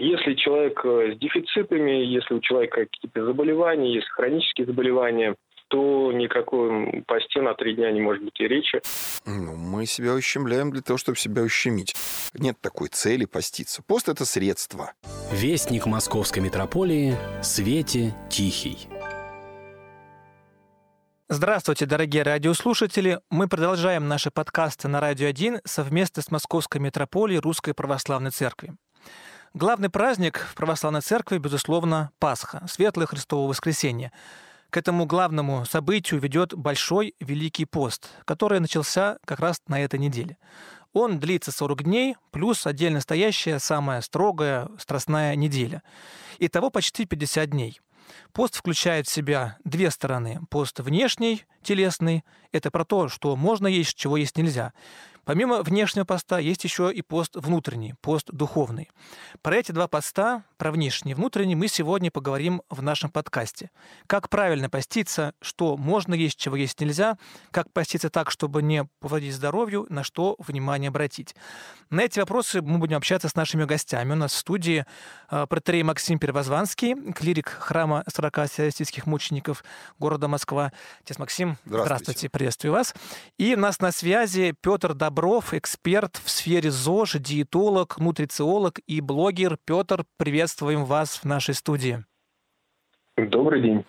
Если человек с дефицитами, если у человека какие-то заболевания, если хронические заболевания, то никакой посте на три дня не может быть и речи. Ну, мы себя ущемляем для того, чтобы себя ущемить. Нет такой цели поститься. Пост – это средство. Вестник московской метрополии Свете Тихий. Здравствуйте, дорогие радиослушатели! Мы продолжаем наши подкасты на Радио 1 совместно с Московской метрополией Русской Православной Церкви. Главный праздник в Православной Церкви, безусловно, Пасха, Светлое Христово Воскресенье. К этому главному событию ведет Большой Великий пост, который начался как раз на этой неделе. Он длится 40 дней, плюс отдельно стоящая самая строгая страстная неделя. Итого почти 50 дней – Пост включает в себя две стороны. Пост внешний, телесный, это про то, что можно есть, чего есть нельзя. Помимо внешнего поста есть еще и пост внутренний, пост духовный. Про эти два поста, про внешний и внутренний, мы сегодня поговорим в нашем подкасте. Как правильно поститься, что можно есть, чего есть нельзя, как поститься так, чтобы не повредить здоровью, на что внимание обратить. На эти вопросы мы будем общаться с нашими гостями. У нас в студии э, протерей Максим Первозванский, клирик храма 40 сиарийских мучеников города Москва. Отец Максим, здравствуйте. здравствуйте, приветствую вас. И у нас на связи Петр Даб Добров, эксперт в сфере ЗОЖ, диетолог, нутрициолог и блогер. Петр, приветствуем вас в нашей студии. Добрый день.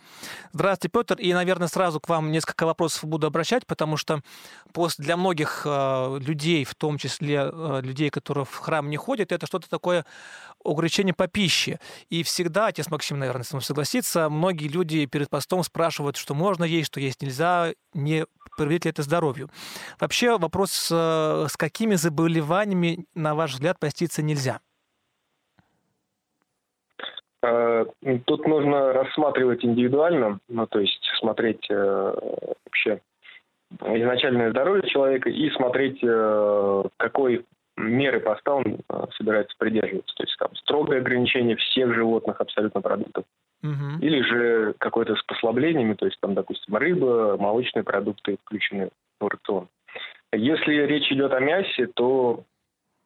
Здравствуйте, Петр. И, наверное, сразу к вам несколько вопросов буду обращать, потому что пост для многих э, людей, в том числе э, людей, которые в храм не ходят, это что-то такое ограничение по пище. И всегда, отец Максим, наверное, с вами согласится, многие люди перед постом спрашивают, что можно есть, что есть нельзя, не приведет ли это здоровью. Вообще вопрос, э, с какими заболеваниями, на ваш взгляд, поститься нельзя? Э, тут нужно рассматривать индивидуально, ну, то есть смотреть э, вообще изначальное здоровье человека и смотреть, э, какой меры поста он э, собирается придерживаться. То есть там строгое ограничение всех животных абсолютно продуктов. Угу. Или же какое-то с послаблениями, то есть там, допустим, рыба, молочные продукты включены в рацион. Если речь идет о мясе, то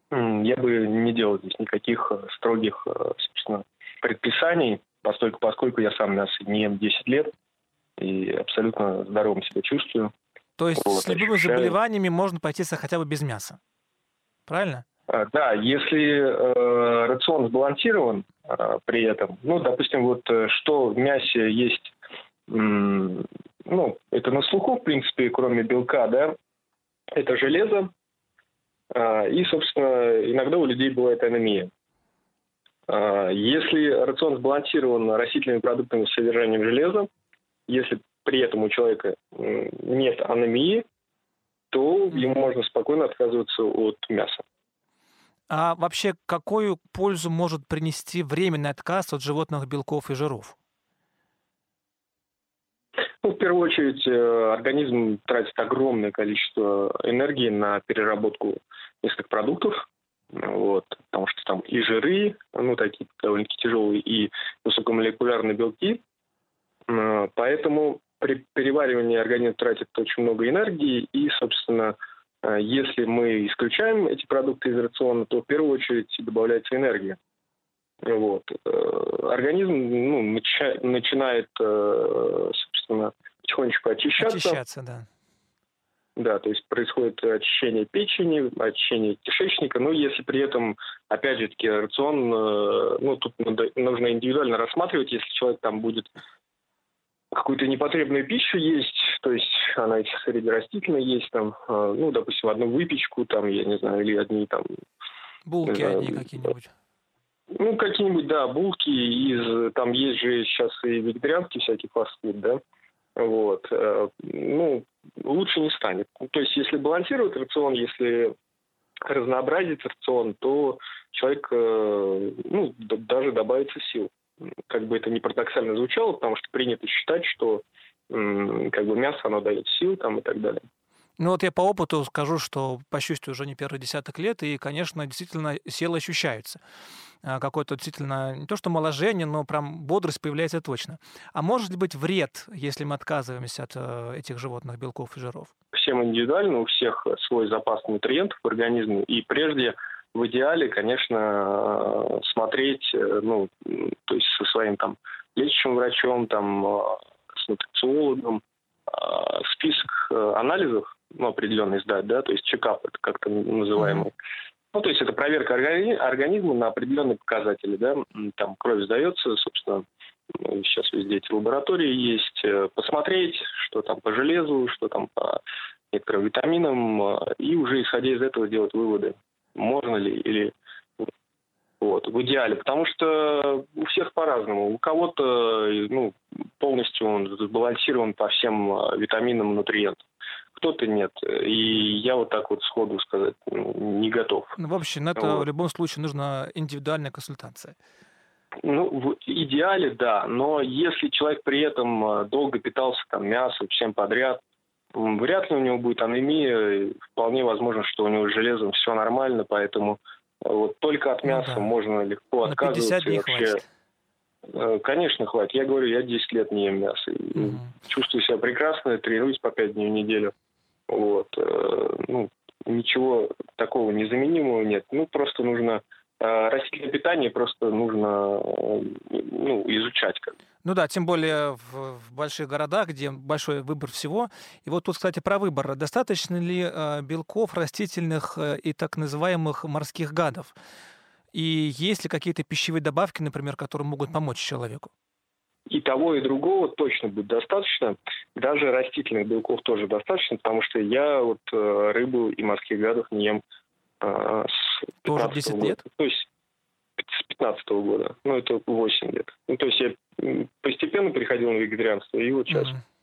я бы не делал здесь никаких строгих, собственно, предписаний, поскольку, поскольку я сам мясо не ем 10 лет и абсолютно здоровым себя чувствую. То есть вот, с любыми ощущаю. заболеваниями можно пойтись хотя бы без мяса? Правильно? А, да, если э, рацион сбалансирован э, при этом, ну, допустим, вот э, что в мясе есть, ну, это на слуху, в принципе, кроме белка, да, это железо, э, и, собственно, иногда у людей бывает анемия. А, если рацион сбалансирован растительными продуктами с содержанием железа, если при этом у человека нет анемии, то ему можно спокойно отказываться от мяса. А вообще, какую пользу может принести временный отказ от животных белков и жиров? Ну, в первую очередь, э, организм тратит огромное количество энергии на переработку нескольких продуктов, вот, потому что там и жиры, ну, такие довольно-таки тяжелые, и высокомолекулярные белки. Поэтому при переваривании организм тратит очень много энергии, и, собственно, если мы исключаем эти продукты из рациона, то в первую очередь добавляется энергия. Вот. Э, организм ну, начинает, э, собственно, потихонечку очищаться. Очищаться, да. Да, то есть происходит очищение печени, очищение кишечника, но если при этом, опять же таки, рацион, э, ну, тут нужно индивидуально рассматривать, если человек там будет какую-то непотребную пищу есть, то есть она среди растительной есть, там, э, ну, допустим, одну выпечку, там, я не знаю, или одни там... Булки знаю, одни какие-нибудь. Ну, какие-нибудь, да, булки из... Там есть же сейчас и вегетарианский всякий фастфуд, да? Вот. Э, ну, лучше не станет. То есть, если балансировать рацион, если разнообразить рацион, то человек, э, ну, даже добавится сил. Как бы это не парадоксально звучало, потому что принято считать, что как бы мясо, оно дает сил там и так далее. Ну вот я по опыту скажу, что по счастью уже не первый десяток лет, и, конечно, действительно силы ощущаются. А, какое-то действительно не то что моложение, но прям бодрость появляется точно. А может быть вред, если мы отказываемся от э, этих животных белков и жиров? Всем индивидуально, у всех свой запас нутриентов в организме, и прежде в идеале, конечно, смотреть, ну, то есть со своим там лечащим врачом, там, с нутрициологом, список анализов, ну, определенный сдать, да, то есть чекап, это как-то называемый. Ну, то есть это проверка организма на определенные показатели, да, там кровь сдается, собственно, сейчас везде эти лаборатории есть, э, посмотреть, что там по железу, что там по некоторым витаминам, э, и уже исходя из этого делать выводы, можно ли или вот, в идеале, потому что у всех по-разному. У кого-то ну, полностью он сбалансирован по всем э, витаминам и нутриентам кто-то нет. И я вот так вот сходу сказать ну, не готов. Ну, в общем, это вот. в любом случае нужна индивидуальная консультация. Ну, в идеале, да. Но если человек при этом э, долго питался там мясом, всем подряд, вряд ли у него будет анемия. Вполне возможно, что у него с железом все нормально, поэтому э, вот только от ну мяса ну, да. можно легко На отказываться. 50 дней вообще... хватит. Э, конечно, хватит. Я говорю, я 10 лет не ем мясо. Угу. Чувствую себя прекрасно, тренируюсь по 5 дней в неделю. Вот. Э, ну, ничего такого незаменимого нет. Ну, просто нужно растительное питание просто нужно ну, изучать. Как. Ну да, тем более в, в больших городах, где большой выбор всего. И вот тут, кстати, про выбор. Достаточно ли э, белков растительных э, и так называемых морских гадов? И есть ли какие-то пищевые добавки, например, которые могут помочь человеку? и того, и другого точно будет достаточно. Даже растительных белков тоже достаточно, потому что я вот э, рыбу и морских гадов не ем э, с Тоже 10 года. лет? То есть с 15 -го года. Ну, это 8 лет. Ну, то есть я постепенно переходил на вегетарианство, и вот сейчас mm-hmm.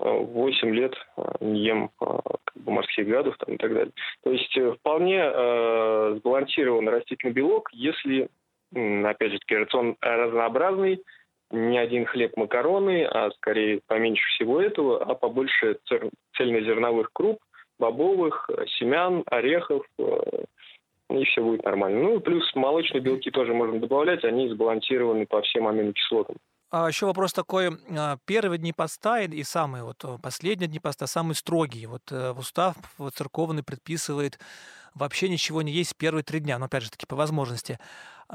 8 лет не ем э, как бы морских гадов там, и так далее. То есть э, вполне э, сбалансирован растительный белок, если, опять же таки, рацион разнообразный, не один хлеб макароны, а скорее поменьше всего этого, а побольше цельнозерновых круп, бобовых, семян, орехов, э, и все будет нормально. Ну, плюс молочные белки тоже можно добавлять, они сбалансированы по всем аминокислотам. А еще вопрос такой. А, первые дни поста и самые вот последние дни поста самые строгие. Вот э, устав церковный предписывает вообще ничего не есть первые три дня, но опять же таки по возможности.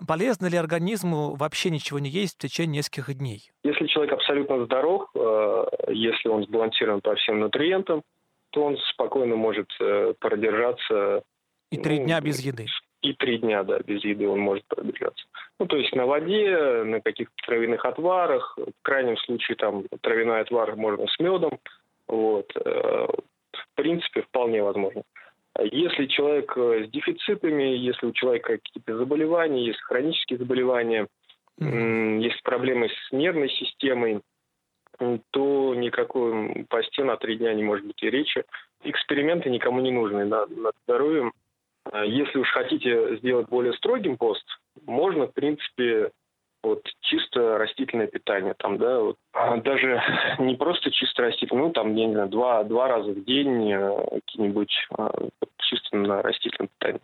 Полезно ли организму вообще ничего не есть в течение нескольких дней? Если человек абсолютно здоров, э, если он сбалансирован по всем нутриентам, то он спокойно может э, продержаться. И три ну, дня без еды. И три дня, да, без еды он может продержаться. Ну, то есть на воде, на каких-то травяных отварах, в крайнем случае там травяной отвар можно с медом. Вот. Э, в принципе, вполне возможно. Если человек э, с дефицитами, если у человека какие-то заболевания, есть хронические заболевания, mm-hmm. есть проблемы с нервной системой, то никакой посте на три дня не может быть и речи. Эксперименты никому не нужны над, над здоровьем. А если уж хотите сделать более строгим пост, можно, в принципе, вот чисто растительное питание, там, да, вот, а даже не просто чисто растительное, ну, там, я не знаю, два, два раза в день э, какие-нибудь э, чисто на растительном питании.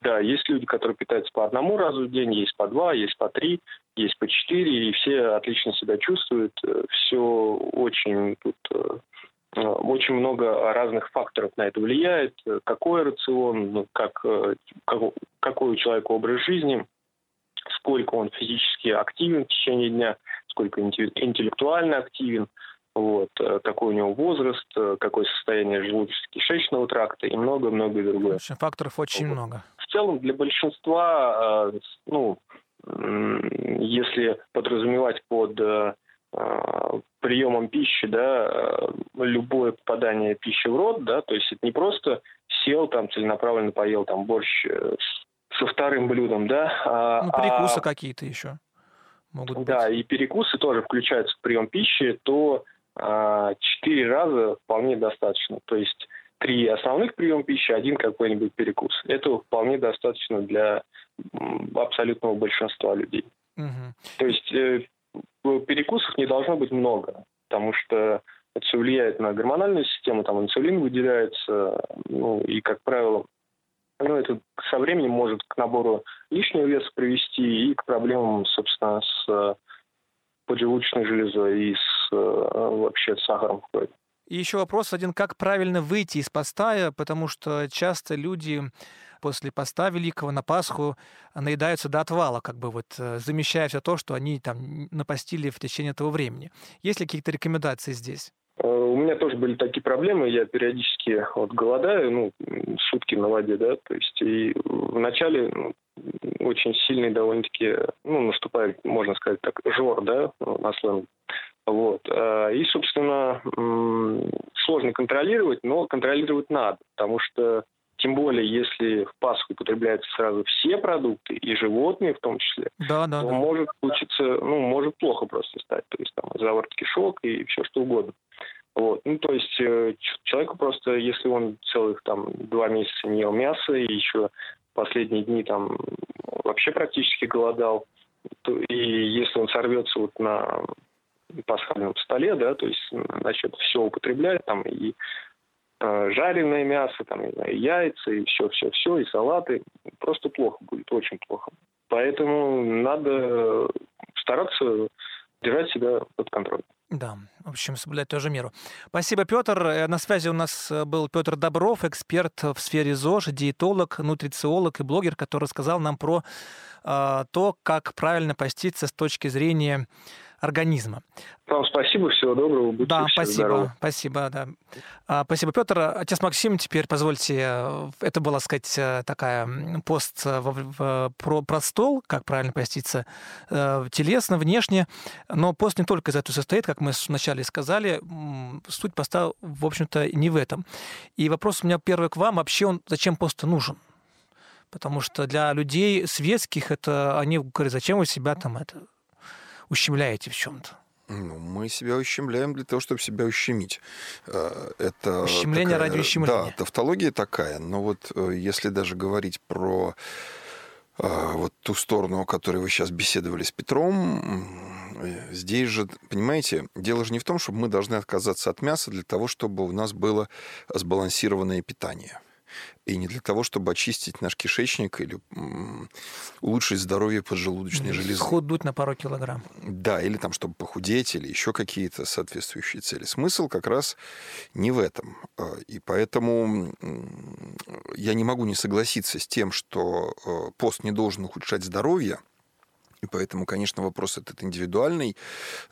Да, есть люди, которые питаются по одному разу в день, есть по два, есть по три, есть по четыре, и все отлично себя чувствуют. Э, Все очень тут очень много разных факторов на это влияет. Какой рацион, ну, как, как, какой у человека образ жизни – сколько он физически активен в течение дня, сколько интеллектуально активен, вот, э, какой у него возраст, э, какое состояние желудочно-кишечного тракта и много-много другое. Общем, факторов очень вот. много. В целом для большинства, э, ну, если подразумевать под приемом пищи, да, любое попадание пищи в рот, да, то есть это не просто сел там целенаправленно поел там борщ с со вторым блюдом, да. А, ну, перекусы а, какие-то еще могут быть. Да, и перекусы тоже включаются в прием пищи, то а, четыре раза вполне достаточно. То есть три основных приема пищи, один какой-нибудь перекус. Этого вполне достаточно для абсолютного большинства людей. Угу. То есть э, перекусов не должно быть много, потому что это все влияет на гормональную систему, там инсулин выделяется, ну и, как правило, ну, это со временем может к набору лишнего веса привести и к проблемам, собственно, с э, поджелудочной железой и с э, вообще сахаром в крови. И еще вопрос один, как правильно выйти из поста, потому что часто люди после поста великого на Пасху наедаются до отвала, как бы вот замещая все то, что они там напастили в течение этого времени. Есть ли какие-то рекомендации здесь? У меня тоже были такие проблемы. Я периодически вот голодаю, ну, сутки на воде, да, то есть и вначале ну, очень сильный довольно-таки, ну, наступает, можно сказать так, жор, да, на сленг. Вот. А, и, собственно, сложно контролировать, но контролировать надо, потому что тем более, если в Пасху употребляются сразу все продукты, и животные в том числе, да, да, то да. может получиться, ну, может плохо просто стать. То есть там заворот кишок и все что угодно. Вот. Ну, то есть э, человеку просто, если он целых там два месяца не ел мясо и еще последние дни там вообще практически голодал, то, и если он сорвется вот на пасхальном столе, да, то есть начнет все употреблять, там и жареное мясо, там, не знаю, яйца, и все-все-все, и салаты, просто плохо будет, очень плохо. Поэтому надо стараться держать себя под контролем. Да, в общем, соблюдать тоже меру. Спасибо, Петр. Э, на связи у нас э, был Петр Добров, эксперт в сфере ЗОЖ, диетолог, нутрициолог и блогер, который рассказал нам про э, то, как правильно поститься с точки зрения организма. Вам спасибо, всего доброго, будьте Да, спасибо, здоровы. спасибо, да. А, спасибо, Петр. Отец Максим, теперь позвольте, э, это была, сказать, э, такая пост в, в, про, про стол, как правильно поститься э, телесно, внешне, но пост не только из этого состоит, как мы вначале сказали, суть поста, в общем-то, не в этом. И вопрос у меня первый к вам, вообще он зачем пост нужен? Потому что для людей светских это они говорят, зачем вы себя там это ущемляете в чем-то? Ну, мы себя ущемляем для того, чтобы себя ущемить. Э, это Ущемление такая, ради ущемления. Да, тавтология такая. Но вот э, если даже говорить про э, вот ту сторону, о которой вы сейчас беседовали с Петром, здесь же, понимаете, дело же не в том, чтобы мы должны отказаться от мяса для того, чтобы у нас было сбалансированное питание – и не для того, чтобы очистить наш кишечник или улучшить здоровье поджелудочной железы. Схуднуть на пару килограмм. Да, или там, чтобы похудеть, или еще какие-то соответствующие цели. Смысл как раз не в этом. А, и поэтому я не могу не согласиться с тем, что э, пост не должен ухудшать здоровье, и поэтому, конечно, вопрос этот индивидуальный,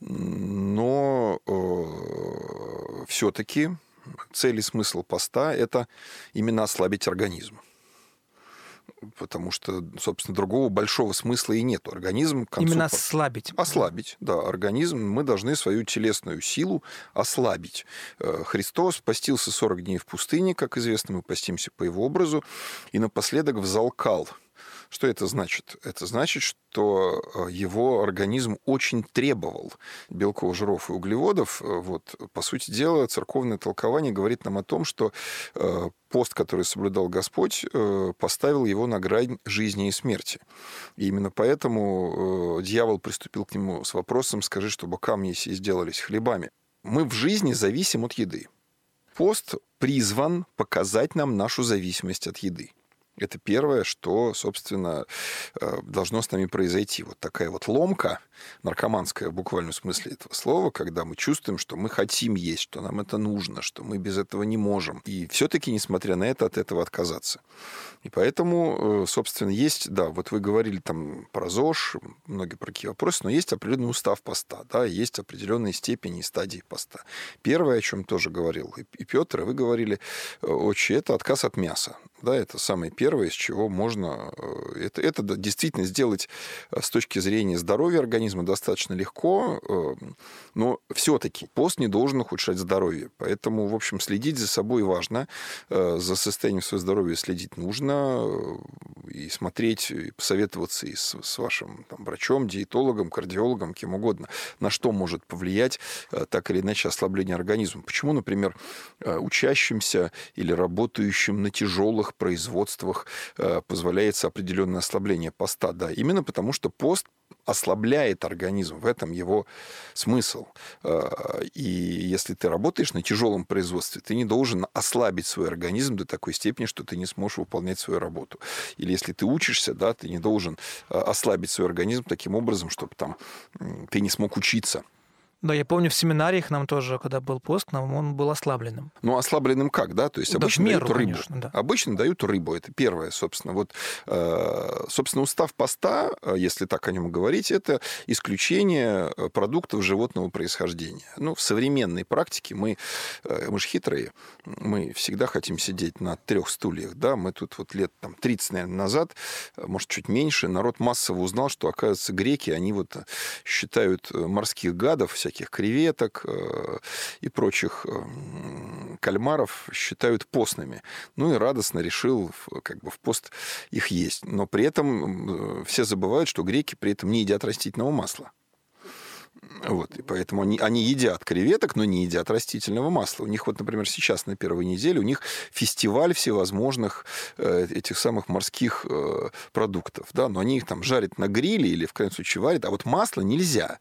но э, все-таки цель и смысл поста – это именно ослабить организм. Потому что, собственно, другого большого смысла и нет. Организм... Именно ослабить. Ослабить, да. Организм, мы должны свою телесную силу ослабить. Э, Христос постился 40 дней в пустыне, как известно, мы постимся по его образу, и напоследок взалкал – что это значит? Это значит, что э, его организм очень требовал белков, жиров и углеводов. Э, вот, по сути дела, церковное толкование говорит нам о том, что э, пост, который соблюдал Господь, поставил его на грань жизни и смерти. И именно поэтому дьявол приступил к нему с вопросом «Скажи, чтобы камни сии сделались хлебами». Мы в жизни зависим от еды. Пост призван показать нам нашу зависимость от еды. Это первое, что, собственно, э, должно с нами произойти. Вот такая вот ломка, наркоманская в буквальном смысле этого слова, когда мы чувствуем, что мы хотим есть, что нам это нужно, что мы без этого не можем. И все-таки, несмотря на это, от этого отказаться. И поэтому, э, собственно, есть, да, вот вы говорили там про ЗОЖ, многие про какие вопросы, но есть определенный устав поста, да, есть определенные степени и стадии поста. Первое, о чем тоже говорил и Петр, и вы говорили, э, очень, это отказ от мяса. Да, это самое первое, из чего можно... Э, это, это действительно сделать с точки зрения здоровья организма достаточно легко, но все-таки пост не должен ухудшать здоровье. Поэтому, в общем, следить за собой важно, за состоянием своего здоровья следить нужно, э, и смотреть, и посоветоваться и с, с вашим там, врачом, диетологом, кардиологом, кем угодно, на что может повлиять э, так или иначе ослабление организма. Почему, например, э, учащимся или работающим на тяжелых производствах позволяется определенное ослабление поста? Да, именно потому что пост ослабляет организм. В этом его смысл. А, и если ты работаешь на тяжелом производстве, ты не должен ослабить свой организм до такой степени, что ты не сможешь выполнять свою работу. Или если ты учишься, да, ты не должен а, ослабить свой организм таким образом, чтобы там ты не смог учиться Да, я помню, в семинариях нам тоже, когда был пост, нам он был ослабленным. Ну, ослабленным как, да? То есть обычно да, меру, дают рыбу. Конечно, да. Обычно дают рыбу. Это первое, собственно. Вот, э, собственно, устав поста, э, если так о нем говорить, это исключение э, продуктов животного происхождения. Ну, в современной практике мы, мы же хитрые, мы всегда хотим сидеть на трех стульях, да? Мы тут вот лет там 30, наверное, назад, может, чуть меньше, народ массово узнал, что, оказывается, греки, они вот считают морских гадов, всяких креветок э, и прочих э, кальмаров считают постными. Ну и радостно решил как бы в пост их есть. Но при этом э, все забывают, что греки при этом не едят растительного масла. Вот, и поэтому они, они едят креветок, но не едят растительного масла. У них вот, например, сейчас на первой неделе у них фестиваль всевозможных э, этих самых морских э, продуктов, да, но они их там жарят на гриле или в крайнем случае варят, а вот масло нельзя.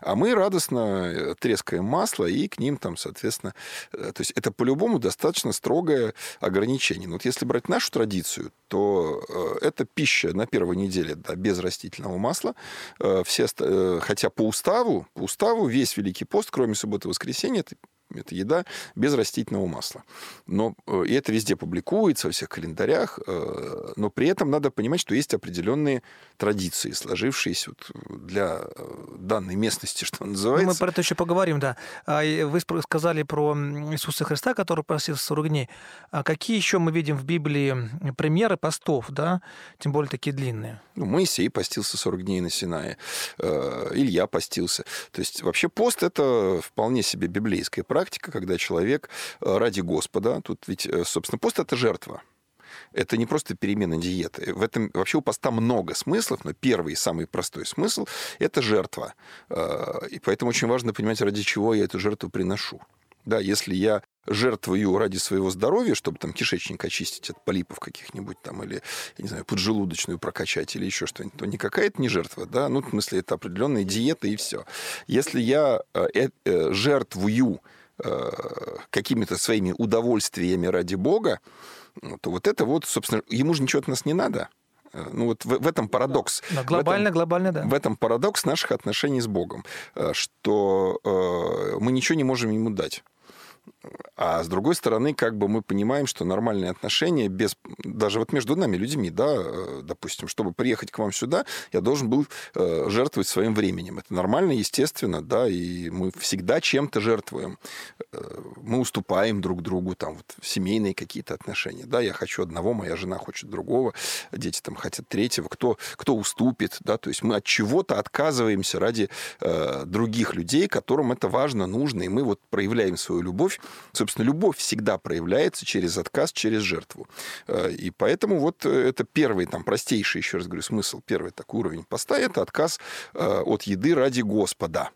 А мы радостно э, трескаем масло и к ним там, соответственно, э, то есть это по-любому достаточно строгое ограничение. Но вот если брать нашу традицию, то э, это пища на первой неделе да, без растительного масла. Э, все, э, хотя по уставу уставу весь Великий пост, кроме субботы и воскресенья, это это еда без растительного масла. Но, э, и это везде публикуется, во всех календарях. Э, но при этом надо понимать, что есть определенные традиции, сложившиеся вот для э, данной местности, что называется. Ну, мы про это еще поговорим, да. А, вы сказали про Иисуса Христа, который просил 40 дней. А какие еще мы видим в Библии примеры постов, да, тем более такие длинные? Ну, Моисей постился 40 дней на Синае, Илья постился. То есть вообще пост – это вполне себе библейская практика, когда человек э, ради Господа, тут ведь, э, собственно, пост – это жертва. Это не просто перемена диеты. В этом вообще у поста много смыслов, но первый и самый простой смысл – это жертва. Э, и поэтому очень важно понимать, ради чего я эту жертву приношу. Да, если я жертвую ради своего здоровья, чтобы там кишечник очистить от полипов каких-нибудь там, или, я не знаю, поджелудочную прокачать, или еще что-нибудь, то никакая это не жертва, да, ну, в смысле, это определенная диета и все. Если я жертвую какими-то своими удовольствиями ради Бога, ну, то вот это вот, собственно, ему же ничего от нас не надо. Э, ну вот в, в этом парадокс. Да, глобально, этом, глобально, да. В этом парадокс наших отношений с Богом, э, что э, мы ничего не можем ему дать. А с другой стороны, как бы мы понимаем, что нормальные отношения без... Даже вот между нами, людьми, да, э, допустим, чтобы приехать к вам сюда, я должен был э, жертвовать своим временем. Это нормально, естественно, да, и мы всегда чем-то жертвуем. Э, мы уступаем друг другу, там, вот, семейные какие-то отношения. Да, я хочу одного, моя жена хочет другого, дети там хотят третьего. Кто, кто уступит, да, то есть мы от чего-то отказываемся ради других людей, которым это важно, нужно, и мы вот проявляем свою любовь Собственно, любовь всегда проявляется через отказ, через жертву. Э, и поэтому вот э, это первый, там, простейший, еще раз говорю, смысл, первый такой уровень поста – это отказ э, от еды ради Господа.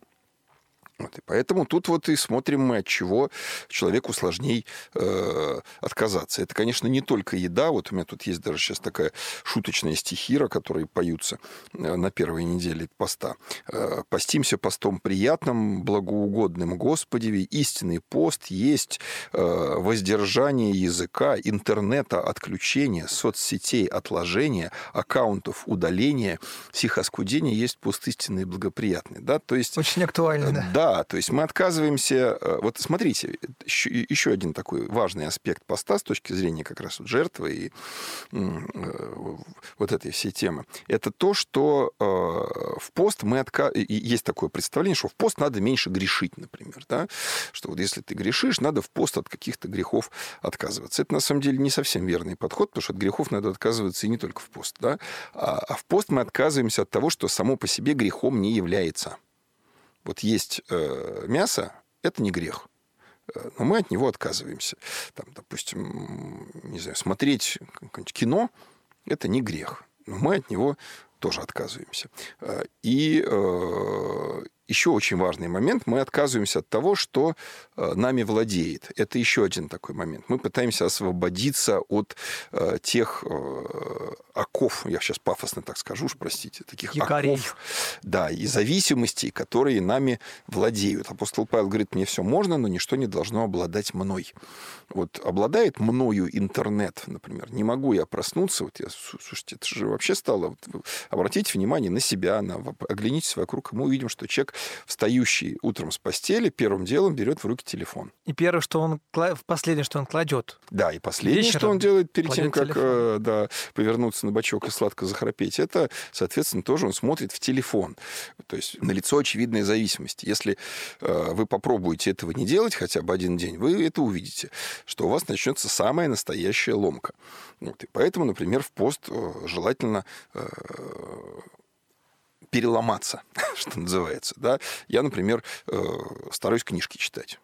Вот, и поэтому тут вот и смотрим мы, от чего человеку сложней э, отказаться. Это, конечно, не только еда. Вот у меня тут есть даже сейчас такая шуточная стихира, которые поются э, на первой неделе поста. Э, «Постимся постом приятным, благоугодным Господеве. Истинный пост есть э, воздержание языка, интернета, отключение, соцсетей, отложения, аккаунтов, удаления. Сих оскудение есть пост истинный и благоприятный». Да? То есть, Очень актуально, да. Да, да, то есть мы отказываемся... Э, вот смотрите, еще один такой важный аспект поста с точки зрения как раз вот жертвы и э, вот этой всей темы. Это то, что э, в пост мы отка... Есть такое представление, что в пост надо меньше грешить, например. Да? Что вот если ты грешишь, надо в пост от каких-то грехов отказываться. Это на самом деле не совсем верный подход, потому что от грехов надо отказываться и не только в пост. Да? А, а в пост мы отказываемся от того, что само по себе грехом не является вот есть э, мясо, это не грех. Э, но мы от него отказываемся. Там, допустим, не знаю, смотреть кино – это не грех. Но мы от него тоже отказываемся. Э, и еще очень важный момент. Мы отказываемся от того, что э, нами владеет. Это еще один такой момент. Мы пытаемся освободиться от тех оков, я сейчас пафосно так скажу, уж простите, таких Якорей. оков, да, и зависимостей, которые нами владеют. Апостол Павел говорит, мне все можно, но ничто не должно обладать мной. Вот обладает мною интернет, например. Не могу я проснуться, вот я, слушайте, это же вообще стало... Вот, обратите внимание на себя, на, оглянитесь вокруг, и мы увидим, что человек, встающий утром с постели, первым делом берет в руки телефон. И первое, что он, последнее, что он кладет. Да, и последнее, Вечером что он делает перед тем, как э, да, повернуться на бочок и сладко захрапеть, это, соответственно, тоже он смотрит в телефон. То есть налицо очевидная зависимость. Если э, вы попробуете этого не делать хотя бы один день, вы это увидите, что у вас начнется самая настоящая ломка. Вот. И поэтому, например, в пост э, желательно переломаться, что называется. Да? Я, например, э, стараюсь книжки читать.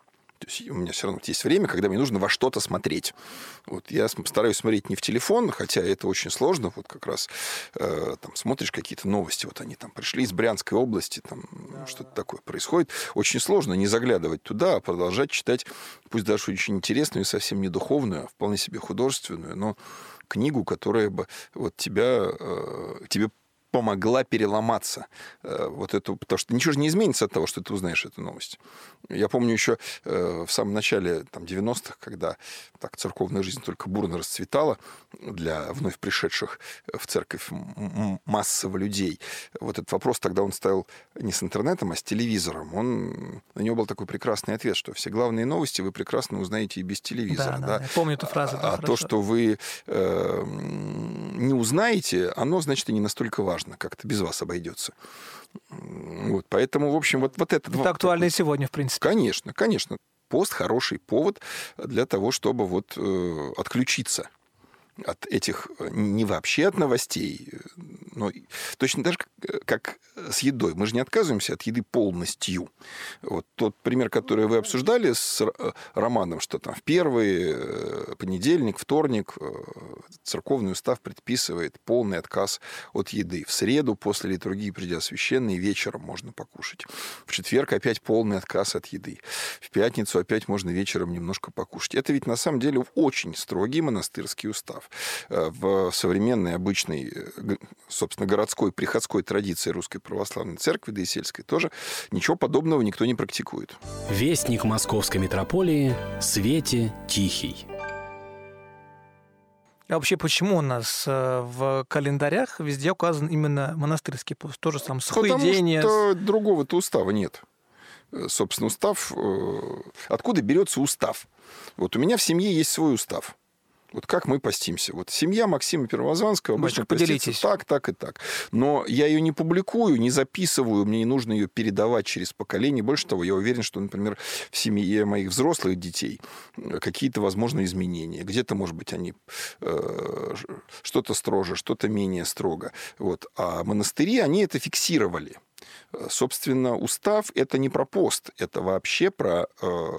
То есть у меня все равно есть время, когда мне нужно во что-то смотреть. Вот я стараюсь смотреть не в телефон, хотя это очень сложно. Вот как раз э, там смотришь какие-то новости, вот они там пришли из Брянской области, там да, что-то да. такое происходит. Очень сложно не заглядывать туда, а продолжать читать, пусть даже очень интересную и совсем не духовную, а вполне себе художественную, но книгу, которая бы вот тебя, э, тебе помогла переломаться. Э, вот эту, потому что ничего же не изменится от того, что ты узнаешь эту новость. Я помню еще э, в самом начале там, 90-х, когда так церковная жизнь только бурно расцветала для вновь пришедших в церковь массово людей. Вот этот вопрос тогда он ставил не с интернетом, а с телевизором. Он, на него был такой прекрасный ответ, что все главные новости вы прекрасно узнаете и без телевизора. Да, да, да. Я помню эту фразу. Да, а хорошо. то, что вы э, не узнаете, оно, значит, и не настолько важно важно, как-то без вас обойдется. Вот, поэтому, в общем, вот, вот это... Это актуально и сегодня, в принципе. Конечно, конечно. Пост хороший повод для того, чтобы вот э, отключиться от этих, э, не вообще от новостей, э, но точно как, э, как с едой. Мы же не отказываемся от еды полностью. Вот тот пример, который вы обсуждали с Романом, что там в первый понедельник, вторник церковный устав предписывает полный отказ от еды. В среду после литургии, придя священной, вечером можно покушать. В четверг опять полный отказ от еды. В пятницу опять можно вечером немножко покушать. Это ведь на самом деле очень строгий монастырский устав прав. Э, в современной, обычной, э, собственно, городской, приходской традиции Русской Православной Церкви, да и сельской тоже, ничего подобного никто не практикует. Вестник Московской Митрополии Свете Тихий. А вообще, почему у нас э, в календарях везде указан именно монастырский пост? Тоже сам сухоедение. Потому что другого-то устава нет. Собственно, устав... Откуда берется устав? Вот у меня в семье есть свой устав. Вот как мы постимся. Вот семья Максима Первозванского обычно поделитесь. так, так и так. Но я ее не публикую, не записываю, мне не нужно ее передавать через поколение. Больше того, я уверен, что, например, в семье моих взрослых детей какие-то, возможно, изменения. Где-то, может быть, они э, что-то строже, что-то менее строго. Вот. А монастыри, они это фиксировали. Собственно, устав – это не про пост, это вообще про, э,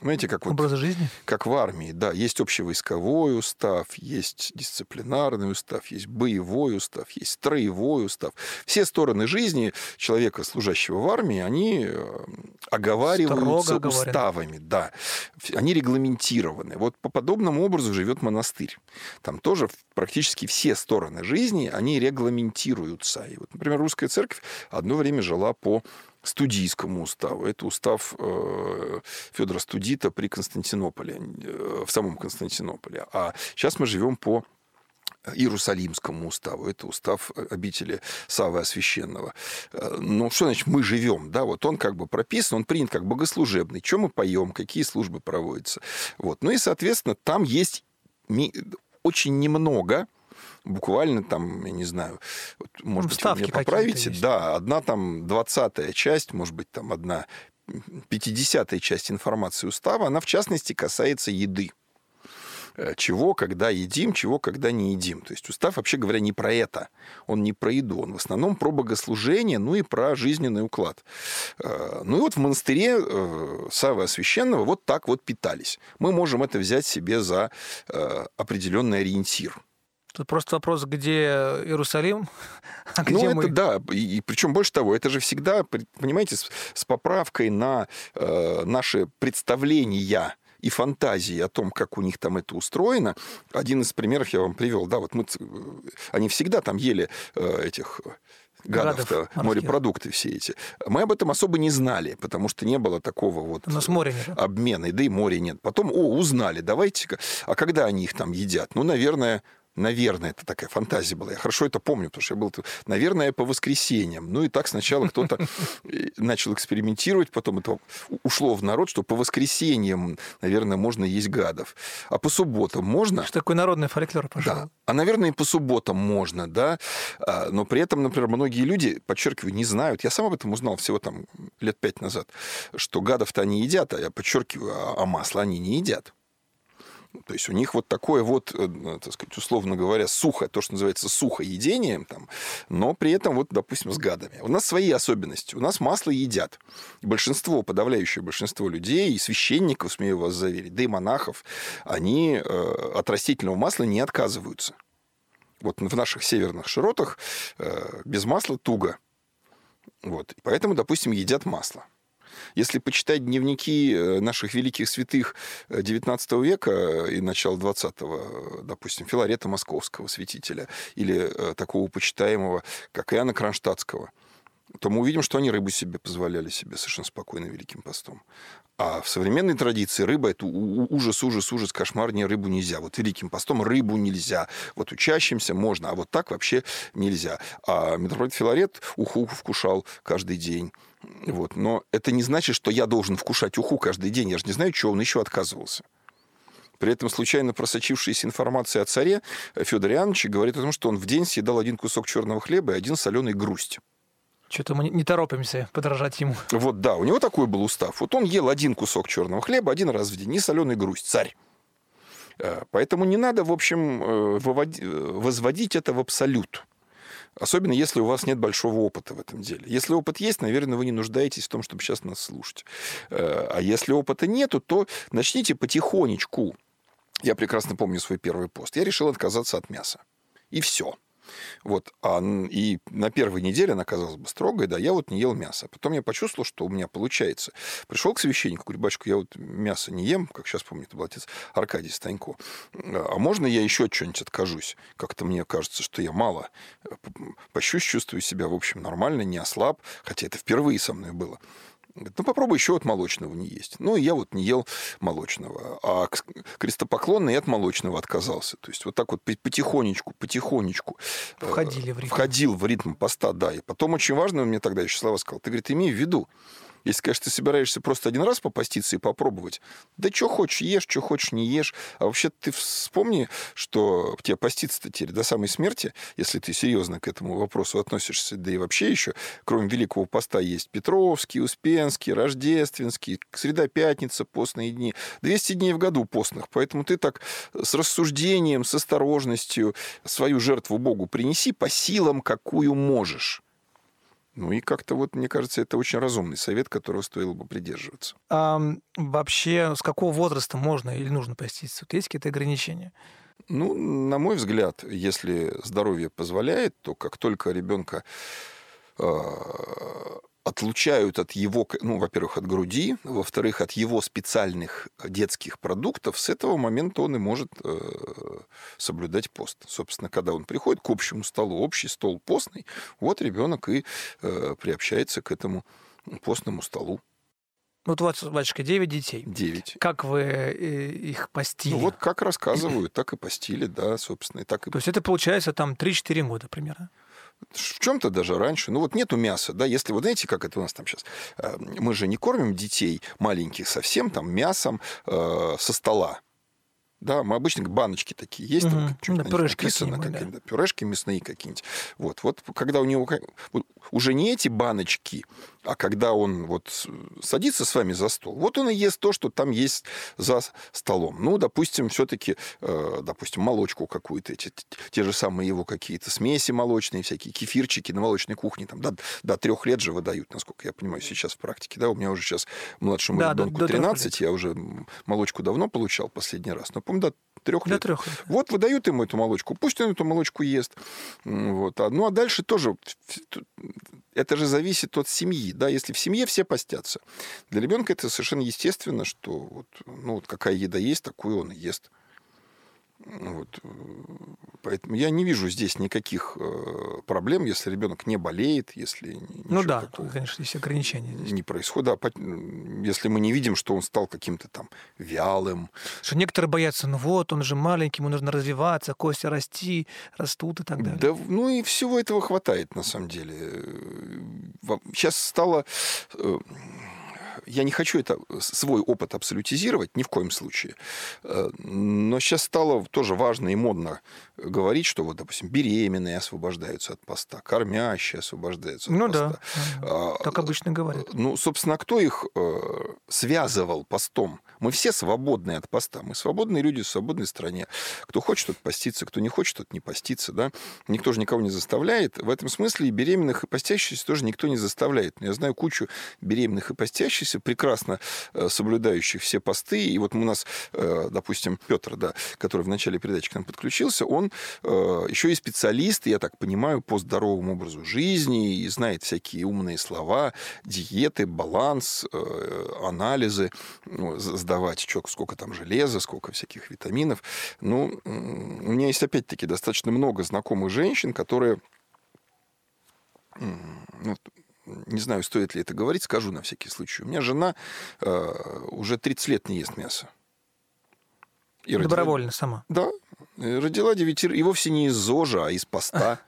знаете, как вот... Образа жизни? Как в армии, да. Есть общевойсковой устав, есть дисциплинарный устав, есть боевой устав, есть строевой устав. Все стороны жизни человека, служащего в армии, они э, оговариваются уставами, да. Они регламентированы. Вот по подобному образу живет монастырь. Там тоже практически все стороны жизни, они регламентируются. И вот, например, русская церковь одно время жила по студийскому уставу. Это устав э, Федора Студита при Константинополе, э, в самом Константинополе. А сейчас мы живем по Иерусалимскому уставу. Это устав обители Савы Освященного. Э, ну, что значит мы живем? Да, вот он как бы прописан, он принят как богослужебный. Чем мы поем, какие службы проводятся. Вот. Ну и, соответственно, там есть очень немного буквально там, я не знаю, может быть, вы меня поправите, да, одна там двадцатая часть, может быть, там одна пятидесятая часть информации устава, она в частности касается еды э, чего, когда едим, чего, когда не едим. То есть устав, вообще говоря, не про это. Он не про еду. Он в основном про богослужение, ну и про жизненный уклад. Э, ну и вот в монастыре э, Савы Освященного вот так вот питались. Мы можем это взять себе за определенный ориентир. Тут просто вопрос, где Иерусалим, а где ну, мы... это да. И, и причем больше того, это же всегда, понимаете, с, с поправкой на э, наши представления и фантазии о том, как у них там это устроено. Один из примеров я вам привел. Да, вот мы, они всегда там ели э, этих гадов, Гадов морепродукты все эти. Мы об этом особо не знали, потому что не было такого вот У нас моря нет. обмена, да и моря нет. Потом, о, узнали, давайте-ка. А когда они их там едят? Ну, наверное, Наверное, это такая фантазия была. Я хорошо это помню, потому что я был, наверное, по воскресеньям. Ну и так сначала кто-то э, начал экспериментировать, потом это ушло в народ, что по воскресеньям, наверное, можно есть гадов. А по субботам можно? Что такой народный фольклор пошел. Да. А, наверное, и по субботам можно, да. А, Но при этом, например, многие люди, подчеркиваю, не знают. Я сам об этом узнал всего там лет пять назад, что гадов-то они едят, а я подчеркиваю, а а масло они не едят. То есть у них вот такое вот, э, так сказать, условно говоря, сухо, то, что называется сухоедением, там, но при этом вот, допустим, с гадами. У нас свои особенности. У нас масло едят. Большинство, подавляющее большинство людей, и священников, смею вас заверить, да и монахов, они э, от растительного масла не отказываются. Вот в наших северных широтах э, без масла туго. Вот. Поэтому, допустим, едят масло. Если почитать дневники э, наших великих святых XIX века э, и начала XX, допустим, Филарета Московского святителя или э, такого почитаемого, как Иоанна Кронштадтского, то мы увидим, что они рыбу себе позволяли себе совершенно спокойно Великим постом. А в современной традиции рыба – это ужас, ужас, ужас, кошмар, не рыбу нельзя. Вот Великим постом рыбу нельзя. Вот учащимся можно, а вот так вообще нельзя. А митрополит Филарет уху вкушал каждый день. Вот. Но это не значит, что я должен вкушать уху каждый день. Я же не знаю, что он еще отказывался. При этом случайно просочившаяся информация о царе Федоре Иоанновиче говорит о том, что он в день съедал один кусок черного хлеба и один соленый грусть. Что-то мы не- торопимся подражать ему. Вот да, у него такой был устав. Вот он ел один кусок черного хлеба один раз в день, не соленый грусть, царь. Э, Поэтому не надо, в общем, э, э, возводить это в абсолют. Особенно если у вас нет большого опыта в этом деле. Если опыт есть, наверное, вы не нуждаетесь в том, чтобы сейчас нас слушать. А если опыта нету, то начните потихонечку. Я прекрасно помню свой первый пост. Я решил отказаться от мяса. И все. Вот. А, и на первой неделе она казалась бы строгой, да, я вот не ел мясо. Потом я почувствовал, что у меня получается. Пришел к священнику, говорю, батюшка, я вот мясо не ем, как сейчас помню, это был отец Аркадий Станько. А можно я еще от чего-нибудь откажусь? Как-то мне кажется, что я мало э, пощусь, чувствую себя, в общем, нормально, не ослаб, хотя это впервые со мной было. Говорит, ну, попробуй еще от молочного не есть. Ну, и я вот не ел молочного. А крестопоклонный от молочного отказался. То есть вот так вот по- потихонечку, потихонечку э, Входили в ритм. входил в ритм поста, да. И потом очень важно, он мне тогда еще слова сказал, ты, говорит, имей в виду, если, конечно, ты собираешься просто один раз попаститься и попробовать, да что хочешь ешь, что хочешь не ешь. А вообще ты вспомни, что тебе поститься-то теперь до самой смерти, если ты серьезно к этому вопросу относишься, да и вообще еще, кроме Великого поста, есть Петровский, Успенский, Рождественский, Среда, Пятница, постные дни. 200 дней в году постных. Поэтому ты так с рассуждением, с осторожностью свою жертву Богу принеси по силам, какую можешь. Ну и как-то вот, мне кажется, это очень разумный совет, которого стоило бы придерживаться. А вообще, с какого возраста можно или нужно поститься? Вот есть какие-то ограничения? Ну, на мой взгляд, если здоровье позволяет, то как только ребенка э, отлучают от его, ну, во-первых, от груди, во-вторых, от его специальных детских продуктов, с этого момента он и может э, соблюдать пост. Собственно, когда он приходит к общему столу, общий стол постный, вот ребенок и э, приобщается к этому постному столу. Вот у вас, батюшка, 9 детей. 9. Как вы э, их постили? Ну вот как рассказывают, так и постили, да, собственно, и так и То есть это получается там 3-4 года примерно. В чем-то даже раньше. Ну вот нету мяса, да, если вот знаете, как это у нас там сейчас, мы же не кормим детей маленьких совсем там мясом э, со стола. Да, мы обычно баночки такие есть, там, Мгм. что-нибудь Да, пюрешки написано, какие-нибудь, да. пюрешки мясные какие-нибудь. Вот, вот когда у него вот уже не эти баночки, а когда он вот садится с вами за стол, вот он и ест то, что там есть за столом. Ну, допустим, все-таки, допустим, молочку какую-то, эти, те же самые его какие-то смеси молочные, всякие кефирчики на молочной кухне, там, до, до трех лет же выдают, насколько я понимаю, сейчас в практике. Да, у меня уже сейчас младшему Да, ребенку до трех 13, я уже молочку давно получал последний раз, но, помню, до трех лет. трех лет. Вот выдают ему эту молочку, пусть он эту молочку ест. Вот. А- Ну, а дальше тоже это же зависит от семьи. Да? Если в семье все постятся, для ребенка это совершенно естественно, что вот, ну, вот какая еда есть, такую он и ест. Вот. Поэтому я не вижу здесь никаких э, проблем, если ребенок не болеет, если ну да, такого конечно, есть ограничения. Здесь. Не происходит. Да, если мы не видим, что он стал каким-то там вялым. Что некоторые боятся, ну вот, он же маленький, ему нужно развиваться, кости расти, растут и так далее. Да, ну и всего этого хватает на самом деле. Сейчас стало э, я не хочу это, свой опыт абсолютизировать, ни в коем случае. Э, но сейчас стало тоже важно и модно говорить, что вот, допустим, беременные освобождаются от поста, кормящие освобождаются от ну, поста. Ну да, так обычно говорят. Ну, собственно, кто их э, связывал постом? Мы все свободны от поста. Мы свободные люди в свободной стране. Кто хочет, тот постится, кто не хочет, тот не постится. Да? Никто же никого не заставляет. В этом смысле и беременных, и постящихся тоже никто не заставляет. Но я знаю кучу беременных и постящихся, прекрасно э, соблюдающих все посты. И вот у нас, э, допустим, Петр, да, который в начале передачи к нам подключился, он э, еще и специалист, я так понимаю, по здоровому образу жизни и знает всякие умные слова, диеты, баланс, анализы, ну, сдавать, что, сколько там железа, сколько всяких витаминов. Ну, у меня есть, опять-таки, достаточно много знакомых женщин, которые ну, не знаю, стоит ли это говорить, скажу на всякий случай. У меня жена э, уже 30 лет не ест мясо. И Добровольно родила... сама. Да. Родила девятерых, и вовсе не из ЗОЖа, а из поста.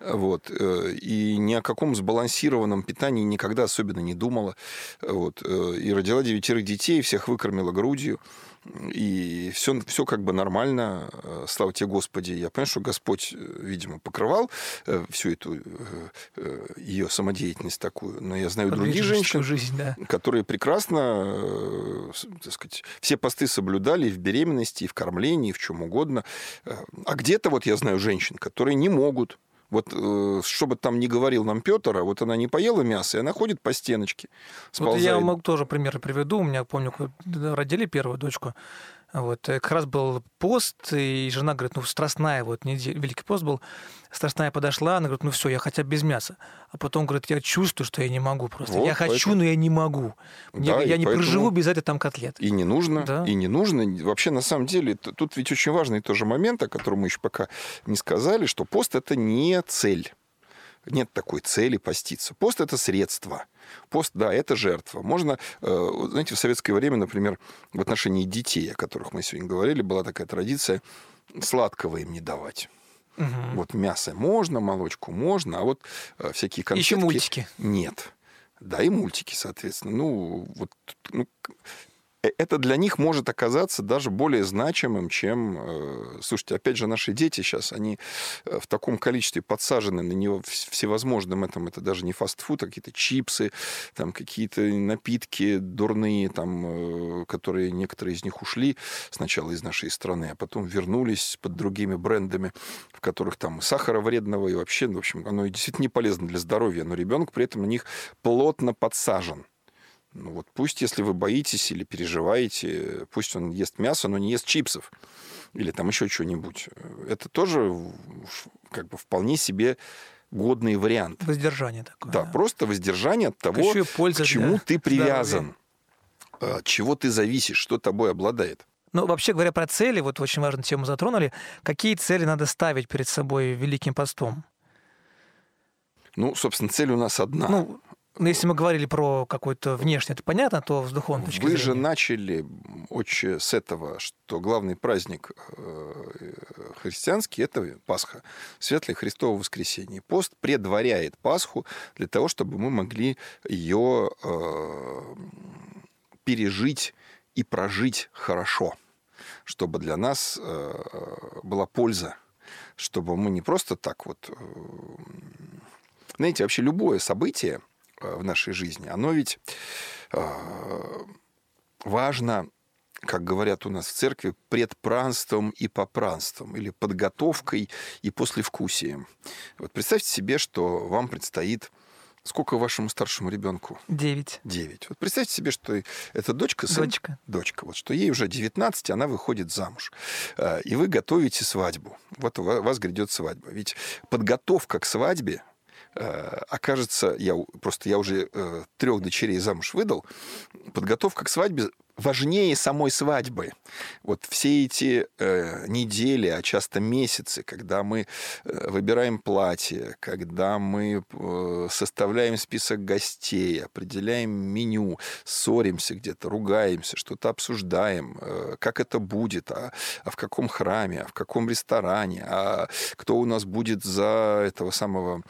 Вот. Э, и ни о каком сбалансированном питании никогда особенно не думала. Вот. Э, и родила девятерых детей, всех выкормила грудью. И все, все как бы нормально, э, слава тебе Господи. Я понимаю, что Господь, видимо, покрывал всю эту ее самодеятельность такую. Но я знаю других женщин, жизнь, да. которые прекрасно, так сказать, все посты соблюдали и в беременности, и в кормлении, и в чем угодно. А где-то вот я знаю женщин, которые не могут вот э, что бы там ни говорил нам Петр, а вот она не поела мясо, и она ходит по стеночке. Вот я могу тоже примеры приведу. У меня, помню, родили первую дочку, вот, э, как раз был пост, и жена говорит, ну, страстная, вот, неделя, Великий пост был, страстная подошла, она говорит, ну, все, я хотя бы без мяса. А потом, говорит, я чувствую, что я не могу просто. Вот, я хочу, поэтому... но я не могу. Мне, да, я не поэтому... проживу без этой там котлет. И не нужно, да. и не нужно. Вообще, на самом деле, тут ведь очень важный тоже момент, о котором мы еще пока не сказали, что пост – это не цель. Нет такой цели поститься. Пост – это средство. Пост, да, это жертва. Можно, э, знаете, в советское время, например, в отношении детей, о которых мы сегодня говорили, была такая традиция сладкого им не давать. Угу. Вот мясо можно, молочку можно, а вот э, всякие конфетки... Еще мультики. Нет. Да, и мультики, соответственно. Ну, вот ну, это для них может оказаться даже более значимым, чем... Э, слушайте, опять же, наши дети сейчас, они э, в таком количестве подсажены на него всевозможным, этом, это даже не фастфуд, а какие-то чипсы, там какие-то напитки дурные, там, которые некоторые из них ушли сначала из нашей страны, а потом вернулись под другими брендами, в которых там сахара вредного и вообще, в общем, оно действительно не полезно для здоровья, но ребенок при этом на них плотно подсажен. Ну вот пусть, если вы боитесь или переживаете, пусть он ест мясо, но не ест чипсов или там еще что-нибудь. Это тоже как бы вполне себе годный вариант. Воздержание такое. Да, да. просто воздержание от того, к чему ты привязан, здоровья. от чего ты зависишь, что тобой обладает. Ну, вообще говоря про цели, вот очень важную тему затронули. Какие цели надо ставить перед собой Великим постом? Ну, собственно, цель у нас одна. Ну, ну, если мы говорили про какой-то внешний, это понятно, то с духовной точки Вы зрения. же начали очень с этого, что главный праздник э, христианский – это Пасха, Светлое Христово воскресенье. Пост предваряет Пасху для того, чтобы мы могли ее э, пережить и прожить хорошо, чтобы для нас э, была польза, чтобы мы не просто так вот... Знаете, вообще любое событие – в нашей жизни, оно ведь э, важно, как говорят у нас в церкви, предпранством и попранством, или подготовкой и послевкусием. Вот представьте себе, что вам предстоит Сколько вашему старшему ребенку? Девять. Девять. Вот представьте себе, что это дочка, сын, дочка. дочка. Вот что ей уже 19, она выходит замуж. Э, и вы готовите свадьбу. Вот у вас грядет свадьба. Ведь подготовка к свадьбе Э, окажется, я просто я уже э, трех дочерей замуж выдал, подготовка к свадьбе важнее самой свадьбы. Вот все эти э, недели, а часто месяцы, когда мы э, выбираем платье, когда мы э, составляем список гостей, определяем меню, ссоримся где-то, ругаемся, что-то обсуждаем, э, как это будет, а, а в каком храме, а в каком ресторане, а кто у нас будет за этого самого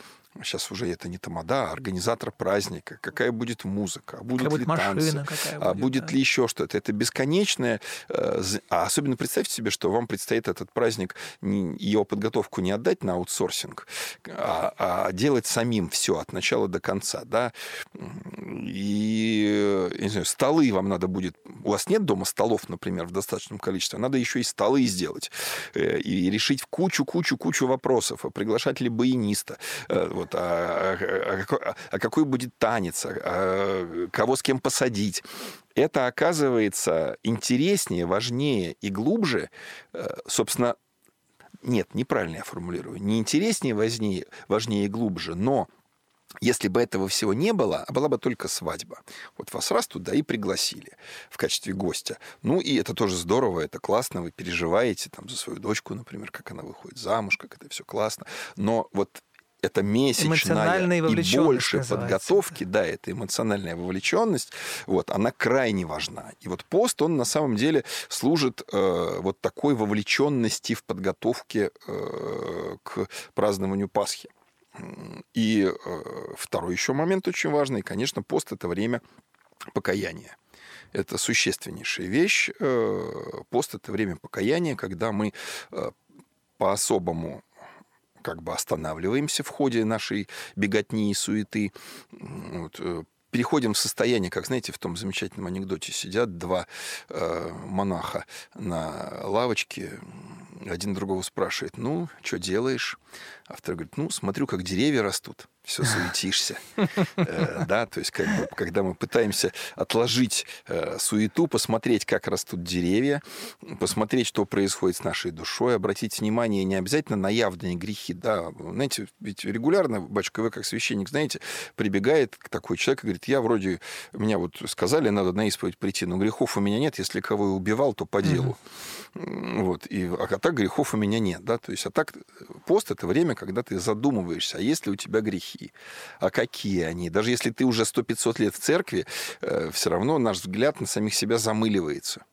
сейчас уже это не тамада, а организатор праздника, какая будет музыка, а будут Какая ли будет машина, танцы, какая а будет, будет да. ли еще что-то. Это бесконечное, э, а особенно представьте себе, что вам предстоит этот праздник, его подготовку не отдать на аутсорсинг, а, а делать самим все от начала до конца, да, и, не знаю, столы вам надо будет, у вас нет дома столов, например, в достаточном количестве, надо еще и столы сделать, э, и решить кучу-кучу-кучу вопросов, а приглашать ли баяниста, э, вот, а, а- а какой- а какой будет танец, а- а кого с кем посадить. Это оказывается интереснее, важнее и глубже, э, собственно, нет, неправильно я формулирую. Не интереснее, важнее, важнее и глубже, но если бы этого всего не было, а была бы только свадьба. Вот вас раз туда и пригласили в качестве гостя. Ну, и это тоже здорово, это классно, вы переживаете там за свою дочку, например, как она выходит замуж, как это все классно. Но вот это месячная и больше подготовки, да, это эмоциональная вовлеченность, вот, она крайне важна. И вот пост, он на самом деле служит э, вот такой вовлеченности в подготовке э, к празднованию Пасхи. И э, второй еще момент очень важный, конечно, пост это время покаяния. Это существеннейшая вещь. Э, Пост это время покаяния, когда мы э, по-особому как бы останавливаемся в ходе нашей беготни и суеты. Вот, э, переходим в состояние, как, знаете, в том замечательном анекдоте сидят два э, монаха на лавочке, один другого спрашивает, ну, что делаешь? А второй говорит, ну, смотрю, как деревья растут, все суетишься. Э, Да, то есть, как бы, когда мы пытаемся отложить э, суету, посмотреть, как растут деревья, посмотреть, что происходит с нашей душой, обратить внимание не обязательно на явные грехи, да, знаете, ведь регулярно, батюшка, вы как священник, знаете, прибегает такой человек и говорит, я вроде, меня вот сказали, надо на исповедь прийти, но грехов у меня нет, если кого и убивал, то по делу. Вот, и, а так грехов у меня нет, да, то есть, а так пост – это время, когда ты задумываешься, а есть ли у тебя грехи, а какие они. Даже если ты уже 100-500 лет в церкви, все равно наш взгляд на самих себя замыливается.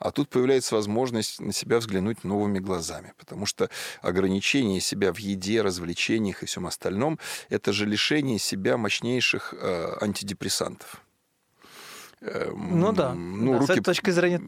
А тут появляется возможность на себя взглянуть новыми глазами, потому что ограничение себя в еде, развлечениях и всем остальном – это же лишение себя мощнейших э, антидепрессантов. Эм, Ну да. Ну, Да, с руки... этой точки зрения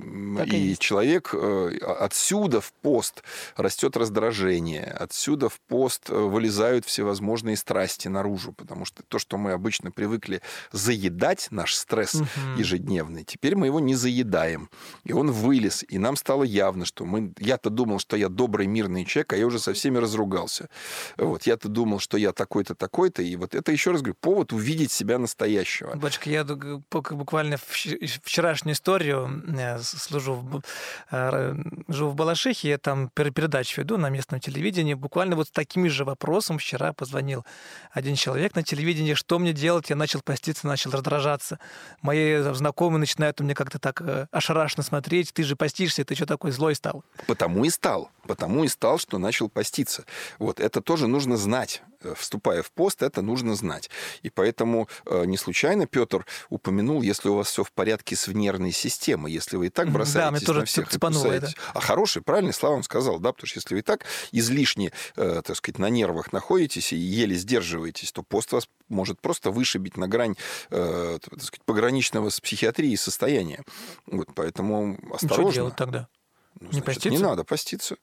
и И человек э, отсюда в пост растет раздражение, отсюда в пост э, вылезают всевозможные страсти наружу, потому что то, что мы обычно привыкли заедать, наш стресс Мгм. ежедневный, теперь мы его не заедаем. И он вылез, и нам стало явно, что мы... Я-то думал, что я добрый, мирный человек, а я уже со всеми разругался. Вот, я-то думал, что я такой-то, такой-то, и вот это, еще раз говорю, повод увидеть себя настоящего. Батюшка, я буквально вчерашнюю историю э, с- служу в, э, живу в Балашихе, я там пер- передачу веду на местном телевидении. Буквально вот с такими же вопросом вчера позвонил один человек на телевидении, что мне делать, я начал поститься, начал раздражаться. Мои знакомые начинают на меня как-то так э, ошарашенно смотреть, ты же постишься, ты что такой злой стал? Потому и стал. Потому и стал, что начал поститься. Вот это тоже нужно знать. Э, Вступая в пост, это нужно знать. И поэтому э, не случайно Петр упомянул, если у вас все в порядке с нервной системой, если вы и так. Да, бросаетесь мне тоже на всех и цепануло кусаетесь. А хороший, правильный слова он сказал, да, потому что если вы и так излишне, э, так сказать, на нервах находитесь и еле сдерживаетесь, то пост вас может просто вышибить на грань, так сказать, пограничного с психиатрией состояния. Вот, поэтому Ну, осторожно. Что делать тогда? Ну, Не значит, поститься? Не надо поститься.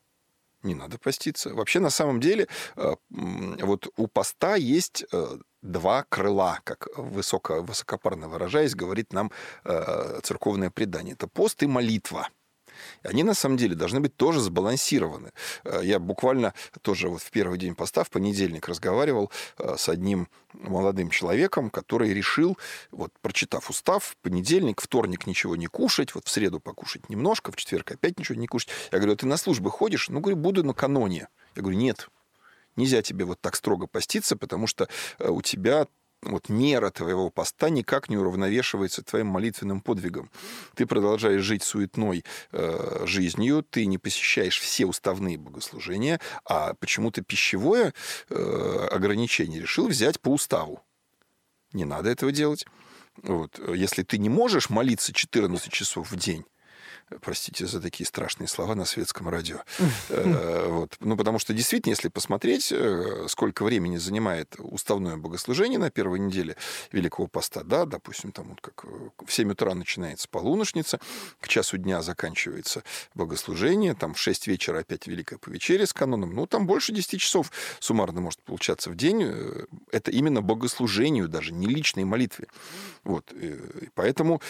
Не надо поститься. Вообще, на самом деле, э, вот у поста есть э, два крыла, как высоко, высокопарно выражаясь, говорит нам э, церковное предание. Это пост и молитва. Они, на самом деле, должны быть тоже сбалансированы. Э, Я буквально тоже вот в первый день поста, в понедельник, разговаривал э, с одним молодым человеком, который решил, вот прочитав устав, в понедельник, вторник ничего не кушать, вот в среду покушать немножко, в четверг опять ничего не кушать. Я говорю, «А ты на службы ходишь? Ну, говорю, буду накануне. Я говорю, нет, нельзя тебе вот так строго поститься, потому что э, у тебя вот мера твоего поста никак не уравновешивается твоим молитвенным подвигом. Ты продолжаешь жить суетной э, жизнью, ты не посещаешь все уставные богослужения, а почему-то пищевое э, ограничение решил взять по уставу. Не надо этого делать. Вот. Если ты не можешь молиться 14 часов в день, простите за такие страшные слова на светском радио. Э, вот. Ну, потому что действительно, если посмотреть, э, сколько времени занимает уставное богослужение на первой неделе Великого Поста, да, допустим, там вот как э, в 7 утра начинается полуношница, к часу дня заканчивается богослужение, там в 6 вечера опять Великая Повечеря с каноном, ну, там больше 10 часов суммарно может получаться в день. Это именно богослужению даже, не личной молитве. Вот. И поэтому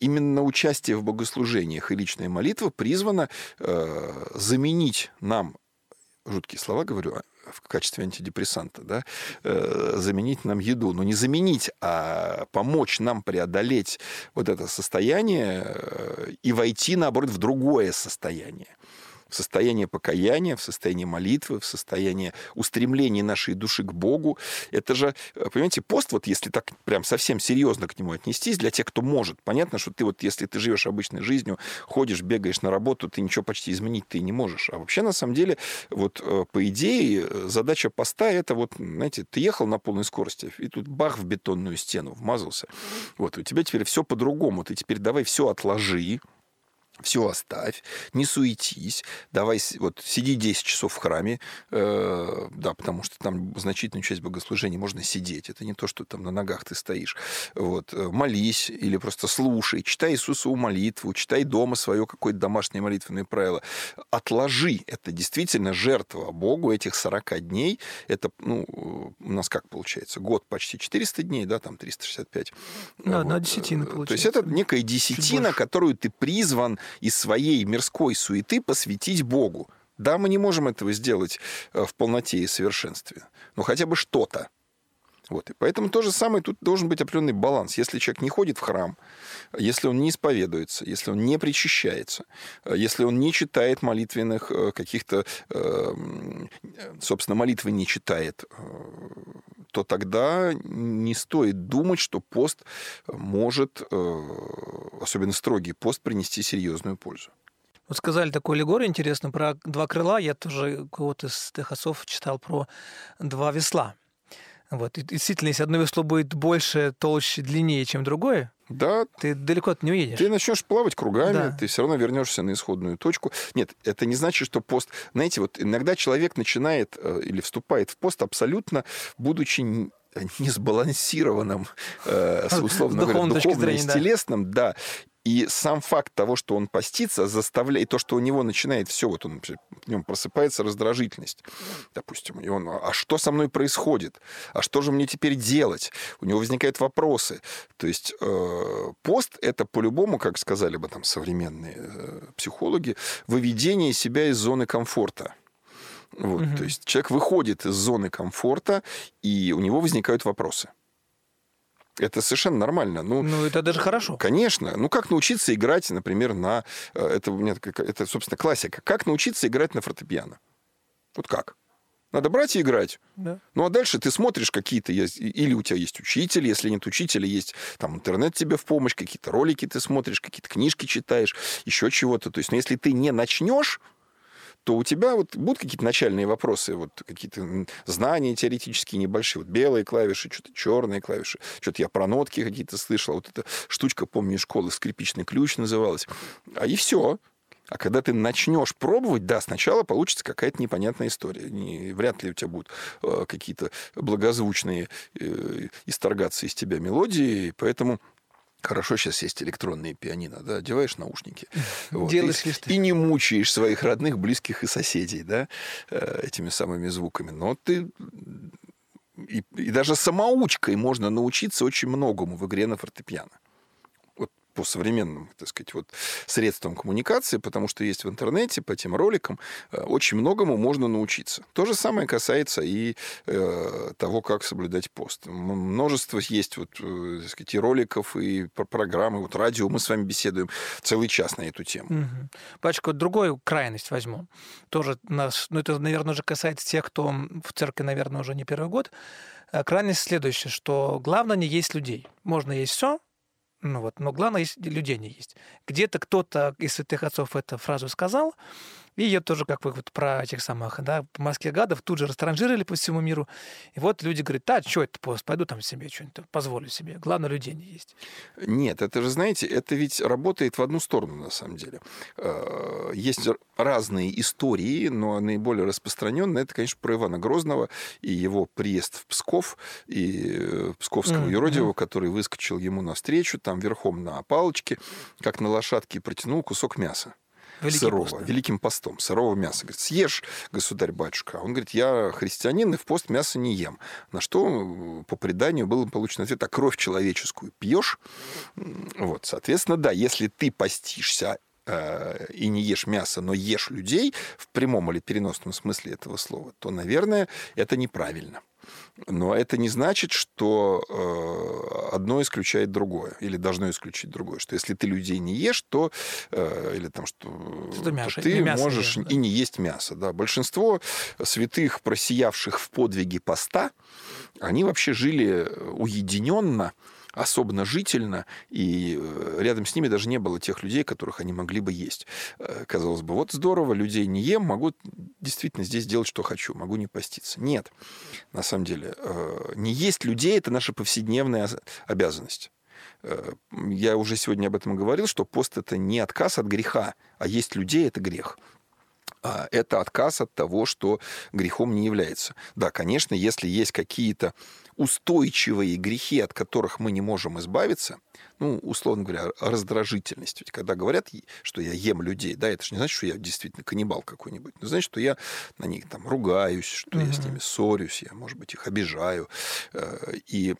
именно участие в богослужении богослужениях и личная молитва призвана э, заменить нам, жуткие слова говорю, а, в качестве антидепрессанта, да, э, заменить нам еду. Но не заменить, а помочь нам преодолеть вот это состояние э, и войти, наоборот, в другое состояние в состояние покаяния, в состояние молитвы, в состояние устремления нашей души к Богу. Это же, э, понимаете, пост, вот если так прям совсем серьезно к нему отнестись, для тех, кто может, понятно, что ты вот, если ты живешь обычной жизнью, ходишь, бегаешь на работу, ты ничего почти изменить ты не можешь. А вообще, на самом деле, вот э, по идее, э, задача поста это вот, знаете, ты ехал на полной скорости, и тут бах в бетонную стену вмазался. Вот, у тебя теперь все по-другому. Ты теперь давай все отложи, все оставь, не суетись, давай вот сиди 10 часов в храме, э, да, потому что там значительную часть богослужения можно сидеть, это не то, что там на ногах ты стоишь, вот, э, молись или просто слушай, читай Иисусову молитву, читай дома свое какое-то домашнее молитвенное правило, отложи, это действительно жертва Богу этих 40 дней, это, ну, у нас как получается, год почти 400 дней, да, там 365. Да, вот. одна десятина получается. То есть это некая десятина, которую ты призван из своей мирской суеты посвятить Богу. Да, мы не можем этого сделать э, в полноте и совершенстве, но хотя бы что-то. Вот. И поэтому то же самое тут должен быть определенный баланс. Если человек не ходит в храм, если он не исповедуется, если он не причащается, э, если он не читает молитвенных э, каких-то, собственно, молитвы не читает, то тогда не стоит думать, что пост может, особенно строгий пост, принести серьезную пользу. Вот сказали такую аллегорию интересную про два крыла. Я тоже кого-то из тех отцов читал про два весла. Вот. И действительно, если одно весло будет больше, толще, длиннее, чем другое, да. Ты далеко не уедешь. Ты начнешь плавать кругами, да. ты все равно вернешься на исходную точку. Нет, это не значит, что пост... Знаете, вот иногда человек начинает э, или вступает в пост абсолютно, будучи несбалансированным, э, условно говоря, духовно и телесным, да. И сам факт того, что он постится, заставляет, и то, что у него начинает все, вот он, в нем просыпается раздражительность, допустим, и он, а что со мной происходит? А что же мне теперь делать? У него возникают вопросы. То есть э, пост — это по-любому, как сказали бы там современные э, психологи, выведение себя из зоны комфорта. Вот, угу. То есть человек выходит из зоны комфорта, и у него возникают вопросы. Это совершенно нормально. Ну, ну, это даже хорошо. Конечно. Ну, как научиться играть, например, на... Э, это, нет, это, собственно, классика. Как научиться играть на фортепиано? Вот как? Надо брать и играть. Да. Ну, а дальше ты смотришь какие-то... Или у тебя есть учитель, если нет учителя, есть там интернет тебе в помощь, какие-то ролики ты смотришь, какие-то книжки читаешь, еще чего-то. То есть, ну, если ты не начнешь, то у тебя вот будут какие-то начальные вопросы, вот какие-то знания теоретические небольшие, вот белые клавиши, что-то черные клавиши, что-то я про нотки какие-то слышал, вот эта штучка, помню, из школы, скрипичный ключ называлась. А и все. А когда ты начнешь пробовать, да, сначала получится какая-то непонятная история. Не, вряд ли у тебя будут э, какие-то благозвучные э, исторгаться из тебя мелодии, поэтому Хорошо, сейчас есть электронные пианино, да, одеваешь наушники. Вот, Делаешь и, и не мучаешь своих родных, близких и соседей, да, э, этими самыми звуками. Но ты и, и даже самоучкой можно научиться очень многому в игре на фортепиано. По современным, так сказать, вот средствам коммуникации, потому что есть в интернете по тем роликам э, очень многому можно научиться. То же самое касается и э, того, как соблюдать пост. Множество есть вот, э, так сказать, и роликов, и программы, вот радио, мы с вами беседуем целый час на эту тему. Угу. Пачка, вот другую крайность возьму. Тоже нас, ну это, наверное, уже касается тех, кто в церкви, наверное, уже не первый год. Э, крайность следующая, что главное не есть людей. Можно есть все, ну вот, но главное, есть людей не есть. Где-то кто-то из святых отцов эту фразу сказал, и ее тоже, как вы вот про этих самых, да, маски гадов тут же растранжировали по всему миру. И вот люди говорят, да, что это пост, пойду там себе что-нибудь позволю себе. Главное, людей не есть. Нет, это же, знаете, это ведь работает в одну сторону, на самом деле. Э, есть разные истории, но наиболее распространенная это, конечно, про Ивана Грозного и его приезд в Псков, и э, псковского mm-hmm. юродивого, который выскочил ему навстречу, там верхом на палочке, как на лошадке, и протянул кусок мяса. Великий сырого, пост, да. великим постом, сырого мяса. Говорит, съешь, государь-батюшка. Он говорит, я христианин и в пост мясо не ем. На что по преданию был получен ответ, а кровь человеческую пьешь? Вот, соответственно, да, если ты постишься э, и не ешь мясо, но ешь людей в прямом или переносном смысле этого слова, то, наверное, это неправильно. Но это не значит, что э, одно исключает другое, или должно исключить другое. Что если ты людей не ешь, то э, или там что, то, мясо, ты мясо можешь ешь, да. и не есть мясо. Да. Большинство святых, просиявших в подвиге поста, они вообще жили уединенно, особенно жительно, и э, рядом с ними даже не было тех людей, которых они могли бы есть. Э, казалось бы, вот здорово, людей не ем, могу действительно здесь делать, что хочу, могу не поститься. Нет, на самом деле, э, не есть людей – это наша повседневная обязанность. Я уже сегодня об этом говорил, что пост – это не отказ от греха, а есть людей – это грех а это отказ от того, что грехом не является. Да, конечно, если есть какие-то устойчивые грехи, от которых мы не можем избавиться, ну, условно говоря, раздражительность. Ведь когда говорят, что я ем людей, да, это же не значит, что я действительно каннибал какой-нибудь. Но значит, что я на них там ругаюсь, что угу. я с ними ссорюсь, я, может быть, их обижаю. Э, и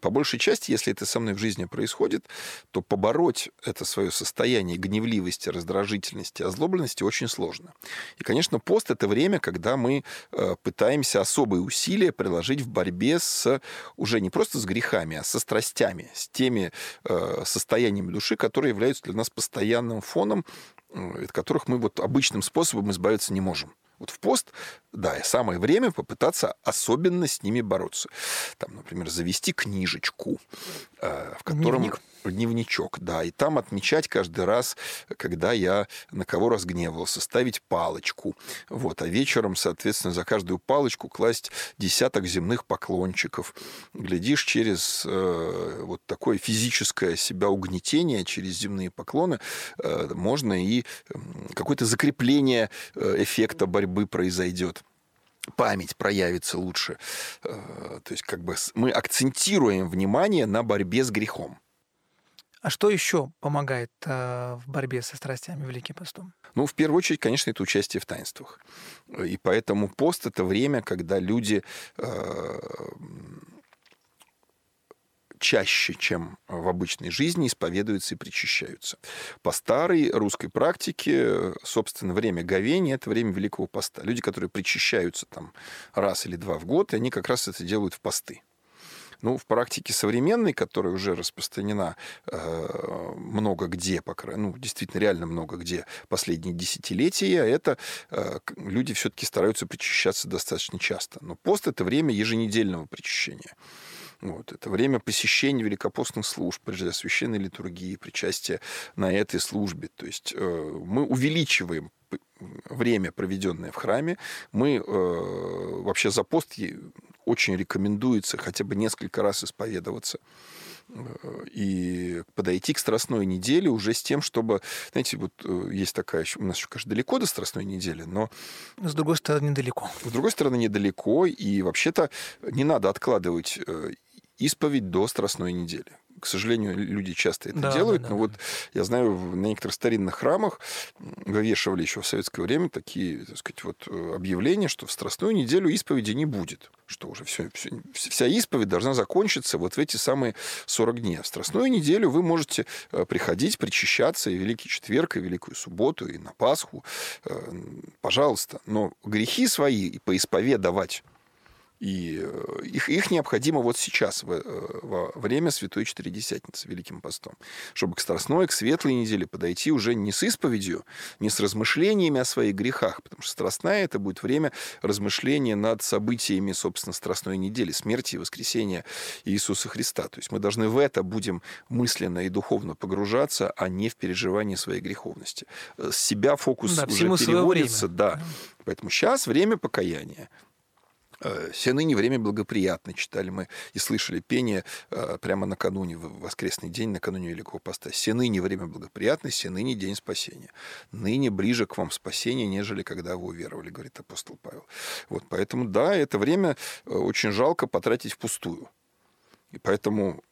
по большей части, если это со мной в жизни происходит, то побороть это свое состояние гневливости, раздражительности, озлобленности очень сложно. И, конечно, пост – это время, когда мы э, пытаемся особые усилия приложить в борьбе с уже не просто с грехами, а со страстями, с теми э, состояниями души, которые являются для нас постоянным фоном, от которых мы вот обычным способом избавиться не можем. Вот в пост, да, самое время попытаться особенно с ними бороться. Там, например, завести книжечку, э, в котором... Дневник дневничок, да, и там отмечать каждый раз, когда я на кого разгневался, ставить палочку, вот, а вечером, соответственно, за каждую палочку класть десяток земных поклончиков. Глядишь, через э, вот такое физическое себя угнетение, через земные поклоны, э, можно и какое-то закрепление э, эффекта борьбы произойдет память проявится лучше. Э, то есть как бы мы акцентируем внимание на борьбе с грехом. А что еще помогает э, в борьбе со страстями Великим постом? Ну, в первую очередь, конечно, это участие в таинствах. И поэтому пост это время, когда люди э, чаще, чем в обычной жизни, исповедуются и причащаются. По старой русской практике, собственно, время говения – это время Великого Поста. Люди, которые причащаются там раз или два в год, они как раз это делают в посты. Ну, в практике современной, которая уже распространена э, много где, по крайней ну, действительно реально много где последние десятилетия, это э, люди все-таки стараются причащаться достаточно часто. Но пост – это время еженедельного причащения. Вот, это время посещения великопостных служб, прежде священной литургии, причастия на этой службе. То есть э, мы увеличиваем время, проведенное в храме. Мы э, вообще за пост очень рекомендуется хотя бы несколько раз исповедоваться э, и подойти к Страстной неделе уже с тем, чтобы, знаете, вот э, есть такая, у нас еще, конечно, далеко до Страстной недели, но... С другой стороны, недалеко. С другой стороны, недалеко, и вообще-то не надо откладывать э, исповедь до Страстной недели. К сожалению, люди часто это Да, делают, да, но да. вот я знаю, на некоторых старинных храмах вывешивали еще в советское время такие, так сказать, вот э, объявления, что в Страстную неделю исповеди не будет, что уже все, вся исповедь должна закончиться вот в эти самые 40 дней. А в Страстную неделю вы можете э, приходить, причащаться и Великий Четверг, и Великую Субботу, и на Пасху, э, пожалуйста. Но грехи свои и поисповедовать и э, их, их необходимо вот сейчас, во, э, во время Святой Четыредесятницы, Великим постом, чтобы к Страстной, к Светлой неделе подойти уже не с исповедью, не с размышлениями о своих грехах, потому что Страстная – это будет время размышления над событиями, собственно, Страстной недели, смерти и воскресения Иисуса Христа. То есть мы должны в это будем мысленно и духовно погружаться, а не в переживание своей греховности. Э, С себя фокус Да, уже переводится, да. Поэтому сейчас время покаяния. Э, «Все ныне время благоприятно», читали мы и слышали пение э, прямо накануне, в воскресный день, накануне Великого Поста. «Все ныне время благоприятно, все ныне день спасения». Ныне ближе к вам спасение, нежели когда вы уверовали, говорит апостол Павел. Вот, поэтому, да, это время э, очень жалко потратить впустую. И поэтому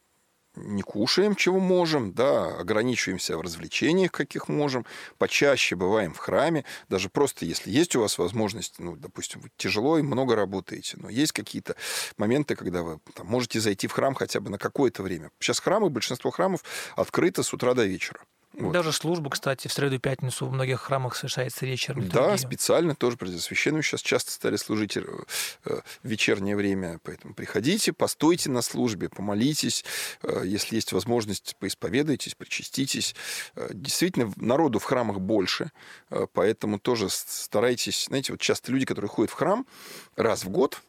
не кушаем, чего можем, да, ограничиваемся в развлечениях, каких можем, почаще бываем в храме, даже просто если есть у вас возможность, ну, допустим, вы тяжело и много работаете, но есть какие-то моменты, когда вы там, можете зайти в храм хотя бы на какое-то время. Сейчас храмы, большинство храмов открыто с утра до вечера. Вот. Даже служба, кстати, в среду и пятницу в многих храмах совершается вечером. Да, литургия. специально тоже священным сейчас часто стали служить э, э, в вечернее время, поэтому приходите, постойте на службе, помолитесь, э, если есть возможность, поисповедайтесь, причаститесь. Действительно, народу в храмах больше, поэтому тоже старайтесь, знаете, вот часто люди, которые ходят в храм раз в год,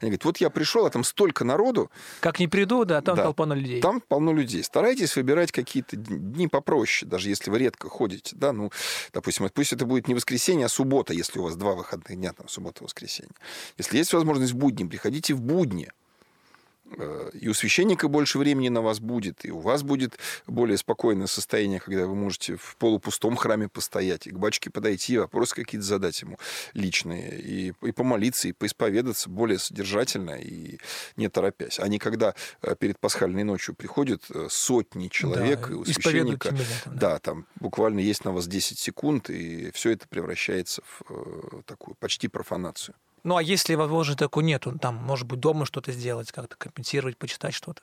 они говорят, вот я пришел, а там столько народу, Как не приду, да, там Да. толпа на людей. там полно людей. Старайтесь выбирать какие-то дни попроще, даже если вы редко ходите. Да, ну, допустим, пусть это будет не воскресенье, а суббота, если у вас два выходных дня, там, суббота, воскресенье. Если есть возможность в будни, приходите в будни. Э, И у священника больше времени на вас будет, и у вас будет более спокойное состояние, когда вы можете в полупустом храме постоять, и к батюшке подойти, вопросы какие-то задать ему личные, и, и помолиться, и поисповедаться более содержательно и не торопясь. А не когда э, перед пасхальной ночью приходят э, сотни человек, Да, и у священника... там, да. Да, там буквально есть на вас 10 секунд, и все это превращается в такую почти профанацию. Ну, а если возможности такой нету, там, может быть, дома что-то сделать, как-то компенсировать, почитать что-то.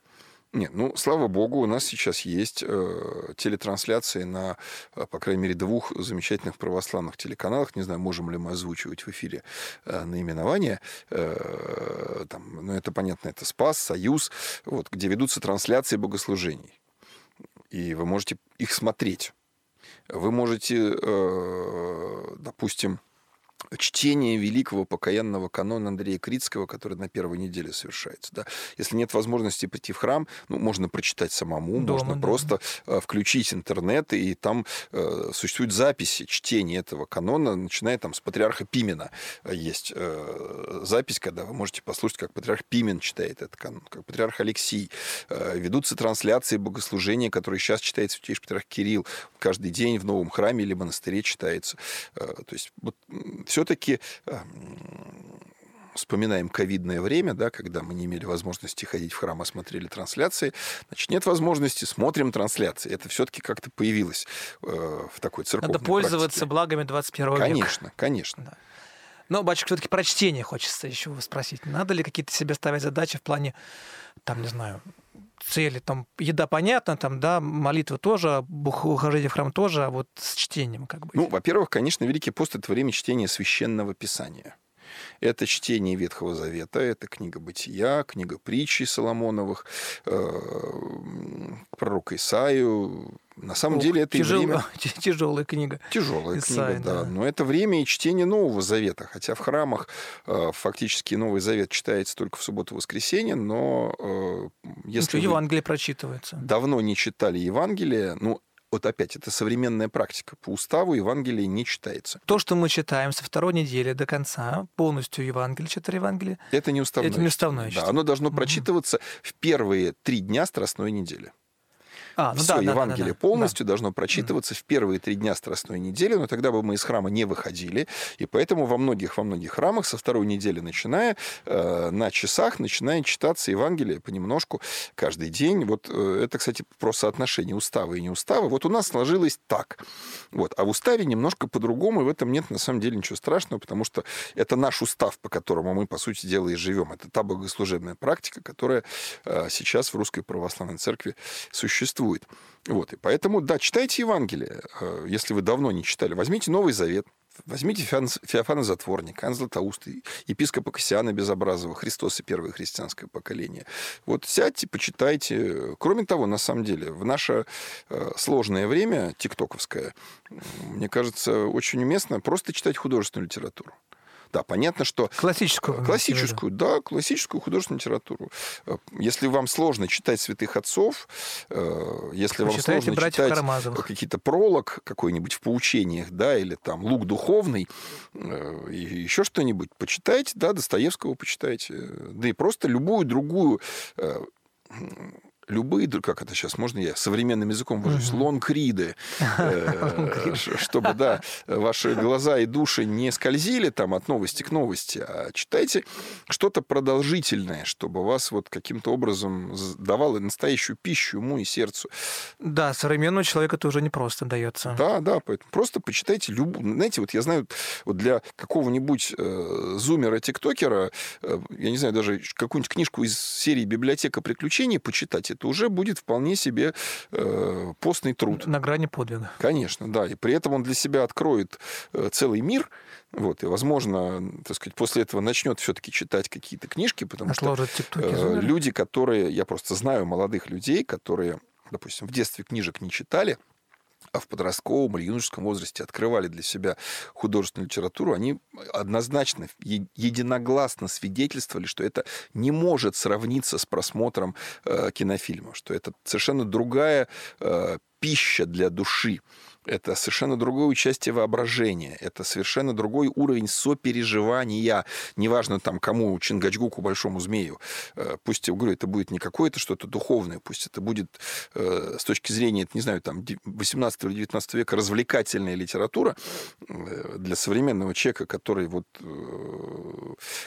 Нет, ну, слава богу, у нас сейчас есть э, телетрансляции на, э, по крайней мере, двух замечательных православных телеканалах. Не знаю, можем ли мы озвучивать в эфире э, наименования. Э, там, ну, это понятно, это «Спас», «Союз», вот, где ведутся трансляции богослужений. И вы можете их смотреть. Вы можете, э, допустим, чтение великого покаянного канона Андрея Критского, который на первой неделе совершается. Да. Если нет возможности прийти в храм, ну, можно прочитать самому, Дома, можно да. просто э, включить интернет, и там э, существуют записи чтения этого канона, начиная там с патриарха Пимена. Есть э, запись, когда вы можете послушать, как патриарх Пимен читает этот канон, как патриарх Алексий. Э, ведутся трансляции богослужения, которые сейчас читает святейший патриарх Кирилл. Каждый день в новом храме или монастыре читается. Э, то есть вот, все-таки вспоминаем ковидное время, да, когда мы не имели возможности ходить в храм, а смотрели трансляции. Значит, нет возможности, смотрим трансляции. Это все-таки как-то появилось э, в такой церковной Надо пользоваться практике. благами 21 века. Конечно, конечно. Да. Но, батюшка, все-таки про чтение хочется еще вас спросить. Надо ли какие-то себе ставить задачи в плане, там, не знаю, цели, там, еда понятно, там, да, молитва тоже, ухожение в храм тоже, а вот с чтением как бы. Ну, во-первых, конечно, Великий пост – это время чтения священного писания. Это чтение Ветхого Завета, это книга Бытия, книга притчи Соломоновых, э, пророк Исаию. На самом деле это и время... Тяжелая книга. Тяжелая Исаия, книга, да. да. Но это время и чтение Нового Завета. Хотя в храмах э, фактически Новый Завет читается только в субботу-воскресенье, но э, Если если вы Евангелие прочитывается. давно не читали Евангелие, ну, вот опять, это современная практика. По уставу Евангелие не читается. То, что мы читаем со второй недели до конца, полностью Евангелие, читали Евангелие, Это не уставное Это не уставное. Да, оно должно Мгм. прочитываться в первые три дня Страстной недели. А, ну Все да, Евангелие да, да, полностью да. должно прочитываться mm. в первые три дня Страстной недели, но тогда бы мы из храма не выходили. И поэтому во многих, во многих храмах со второй недели начиная, э, на часах начинает читаться Евангелие понемножку каждый день. Вот э, это, кстати, про соотношение устава и неустава. Вот у нас сложилось так. Вот. А в уставе немножко по-другому, и в этом нет на самом деле ничего страшного, потому что это наш устав, по которому мы, по сути дела, и живем. Это та богослужебная практика, которая э, сейчас в Русской Православной Церкви существует. Вот. И поэтому, да, читайте Евангелие. Э, если вы давно не читали, возьмите Новый Завет, Возьмите Феофана Затворника, Ан Златоуста, епископа Кассиана Безобразова, Христос и первое христианское поколение. Вот сядьте, почитайте. Кроме того, на самом деле, в наше э, сложное время, тиктоковское, мне кажется, очень уместно просто читать художественную литературу. Да, понятно, что... Классическую. Классическую, да, классическую художественную литературу. Э, если вам сложно читать святых отцов, э, если Вы вам сложно читать какие-то пролог какой-нибудь в поучениях, да, или там лук духовный, э, еще что-нибудь, почитайте, да, Достоевского почитайте, да и просто любую другую любые, как это сейчас можно я современным языком выражусь, угу. лонгриды, э, чтобы, да, ваши глаза и души не скользили там от новости к новости, а читайте что-то продолжительное, чтобы вас вот каким-то образом давало настоящую пищу уму и сердцу. Да, современному человеку это уже не просто дается. Да, да, поэтому просто почитайте любую. Знаете, вот я знаю, вот для какого-нибудь э, зумера-тиктокера, э, я не знаю, даже какую-нибудь книжку из серии «Библиотека приключений» почитать, это уже будет вполне себе э, постный труд. На грани подвига. Конечно, да. И при этом он для себя откроет э, целый мир, вот, и, возможно, так сказать, после этого начнет все-таки читать какие-то книжки, потому Отложит что э, люди, которые, я просто знаю молодых людей, которые, допустим, в детстве книжек не читали, а в подростковом или юношеском возрасте открывали для себя художественную литературу, они однозначно, единогласно свидетельствовали, что это не может сравниться с просмотром э, кинофильма, что это совершенно другая э, пища для души это совершенно другое участие воображения, это совершенно другой уровень сопереживания. Неважно там кому, Чингачгуку, Большому Змею. Э, пусть, я говорю, это будет не какое-то что-то духовное, пусть это будет э, с точки зрения, не знаю, там 18 или 19 века развлекательная литература э, для современного человека, который вот,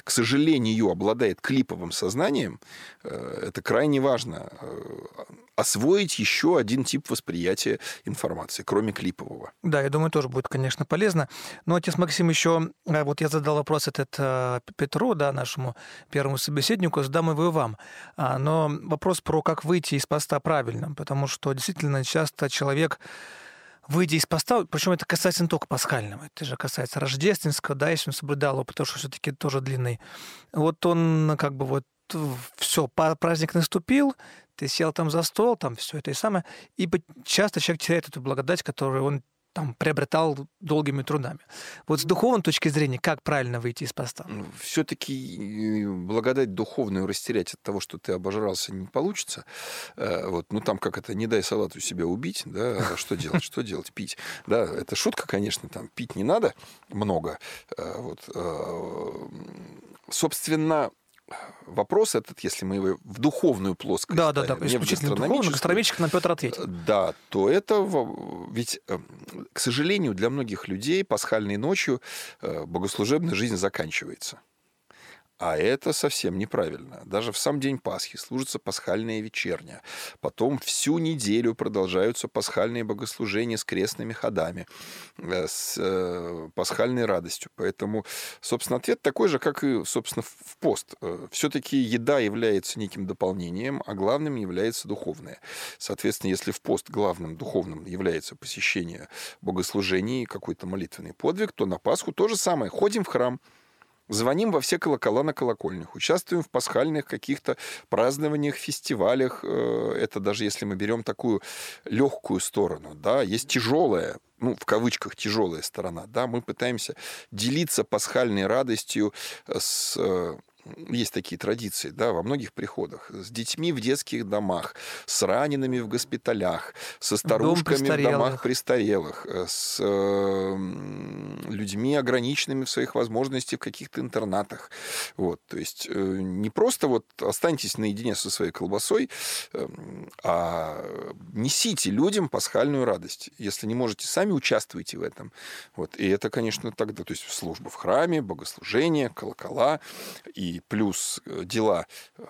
к сожалению, обладает клиповым сознанием, это крайне важно освоить еще один тип восприятия информации, кроме клипового. Да, я думаю, тоже будет, конечно, полезно. Но, отец Максим, еще, э, вот я задал вопрос этот э, Петру, да, нашему первому собеседнику, задам его и вам. А, но вопрос про как выйти из поста правильно, потому что действительно часто человек выйдя из поста, причем это касается не только пасхального, это же касается рождественского, да, если он соблюдал его, потому что все-таки тоже длинный. Вот он как бы вот все, праздник наступил, ты сел там за стол, там все это и самое, и часто человек теряет эту благодать, которую он там приобретал долгими трудами. Вот с духовной точки зрения, как правильно выйти из поста? Ну, Все-таки э, благодать духовную растерять от того, что ты обожрался, не получится. Э, вот, ну там как это, не дай салату себя убить, да, а что делать, что делать, пить. Да, это шутка, конечно, там пить не надо много. Э, вот, собственно, вопрос этот, если мы его в духовную плоскость да, да, да, исключительно духовную, гастрономически нам Петр ответил. Да, то это ведь, э, к сожалению, для многих людей пасхальной ночью э, богослужебная жизнь заканчивается. А это совсем неправильно. Даже в сам день Пасхи служится пасхальная вечерня. Потом всю неделю продолжаются пасхальные богослужения с крестными ходами, э, с э, пасхальной радостью. Поэтому, собственно, ответ такой же, как и, собственно, в пост. Э, Все-таки еда является неким дополнением, а главным является духовное. Соответственно, если в пост главным духовным является посещение богослужений, какой-то молитвенный подвиг, то на Пасху то же самое. Ходим в храм, Звоним во все колокола на колокольнях, участвуем в пасхальных каких-то празднованиях, фестивалях. Э, это даже если мы берем такую легкую сторону, да, есть тяжелая, ну, в кавычках, тяжелая сторона, да, мы пытаемся делиться пасхальной радостью с э, есть такие традиции, да, во многих приходах, с детьми в детских домах, с ранеными в госпиталях, со старушками в домах престарелых, э, с людьми ограниченными в своих возможностях в каких-то интернатах. Вот, то есть э, не просто вот останьтесь наедине со своей колбасой, э, а несите людям пасхальную радость. Если не можете сами, участвуйте в этом. Вот, и это, конечно, тогда, то есть служба в храме, богослужение, колокола и плюс э, дела э,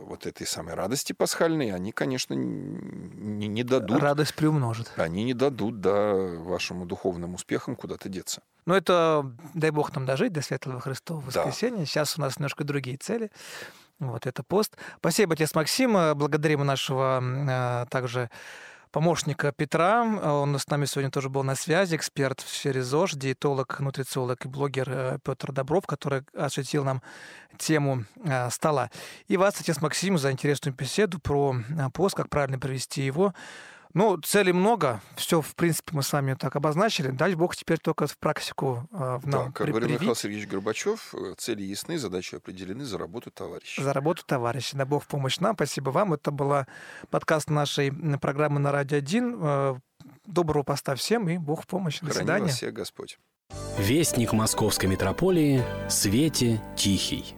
вот этой самой радости пасхальной, они, конечно, не, не дадут... Радость приумножит. Они не дадут, да, вашему духовным успехам куда-то деться. Ну, это, дай бог нам дожить до Светлого Христова воскресенья. Да. Сейчас у нас немножко другие цели. Вот это пост. Спасибо, отец Максим. Благодарим нашего э, также помощника Петра. Он с нами сегодня тоже был на связи, эксперт в сфере ЗОЖ, диетолог, нутрициолог и блогер э, Петр Добров, который осветил нам тему э, стола. И вас, отец Максим, за интересную беседу про э, пост, как правильно провести его. Ну, целей много. Все, в принципе, мы с вами так обозначили. Дай бог теперь только в практику э, в нам Да, как говорил Михаил Сергеевич Горбачев, э, цели ясны, задачи определены, за работу товарищи. За работу товарищи. Дай бог в помощь нам. Спасибо вам. Это была подкаст нашей программы на Радио 1. Э, доброго поста всем и Бог в помощь. До Храни свидания. вас всех Господь. Вестник Московской митрополии Свете Тихий.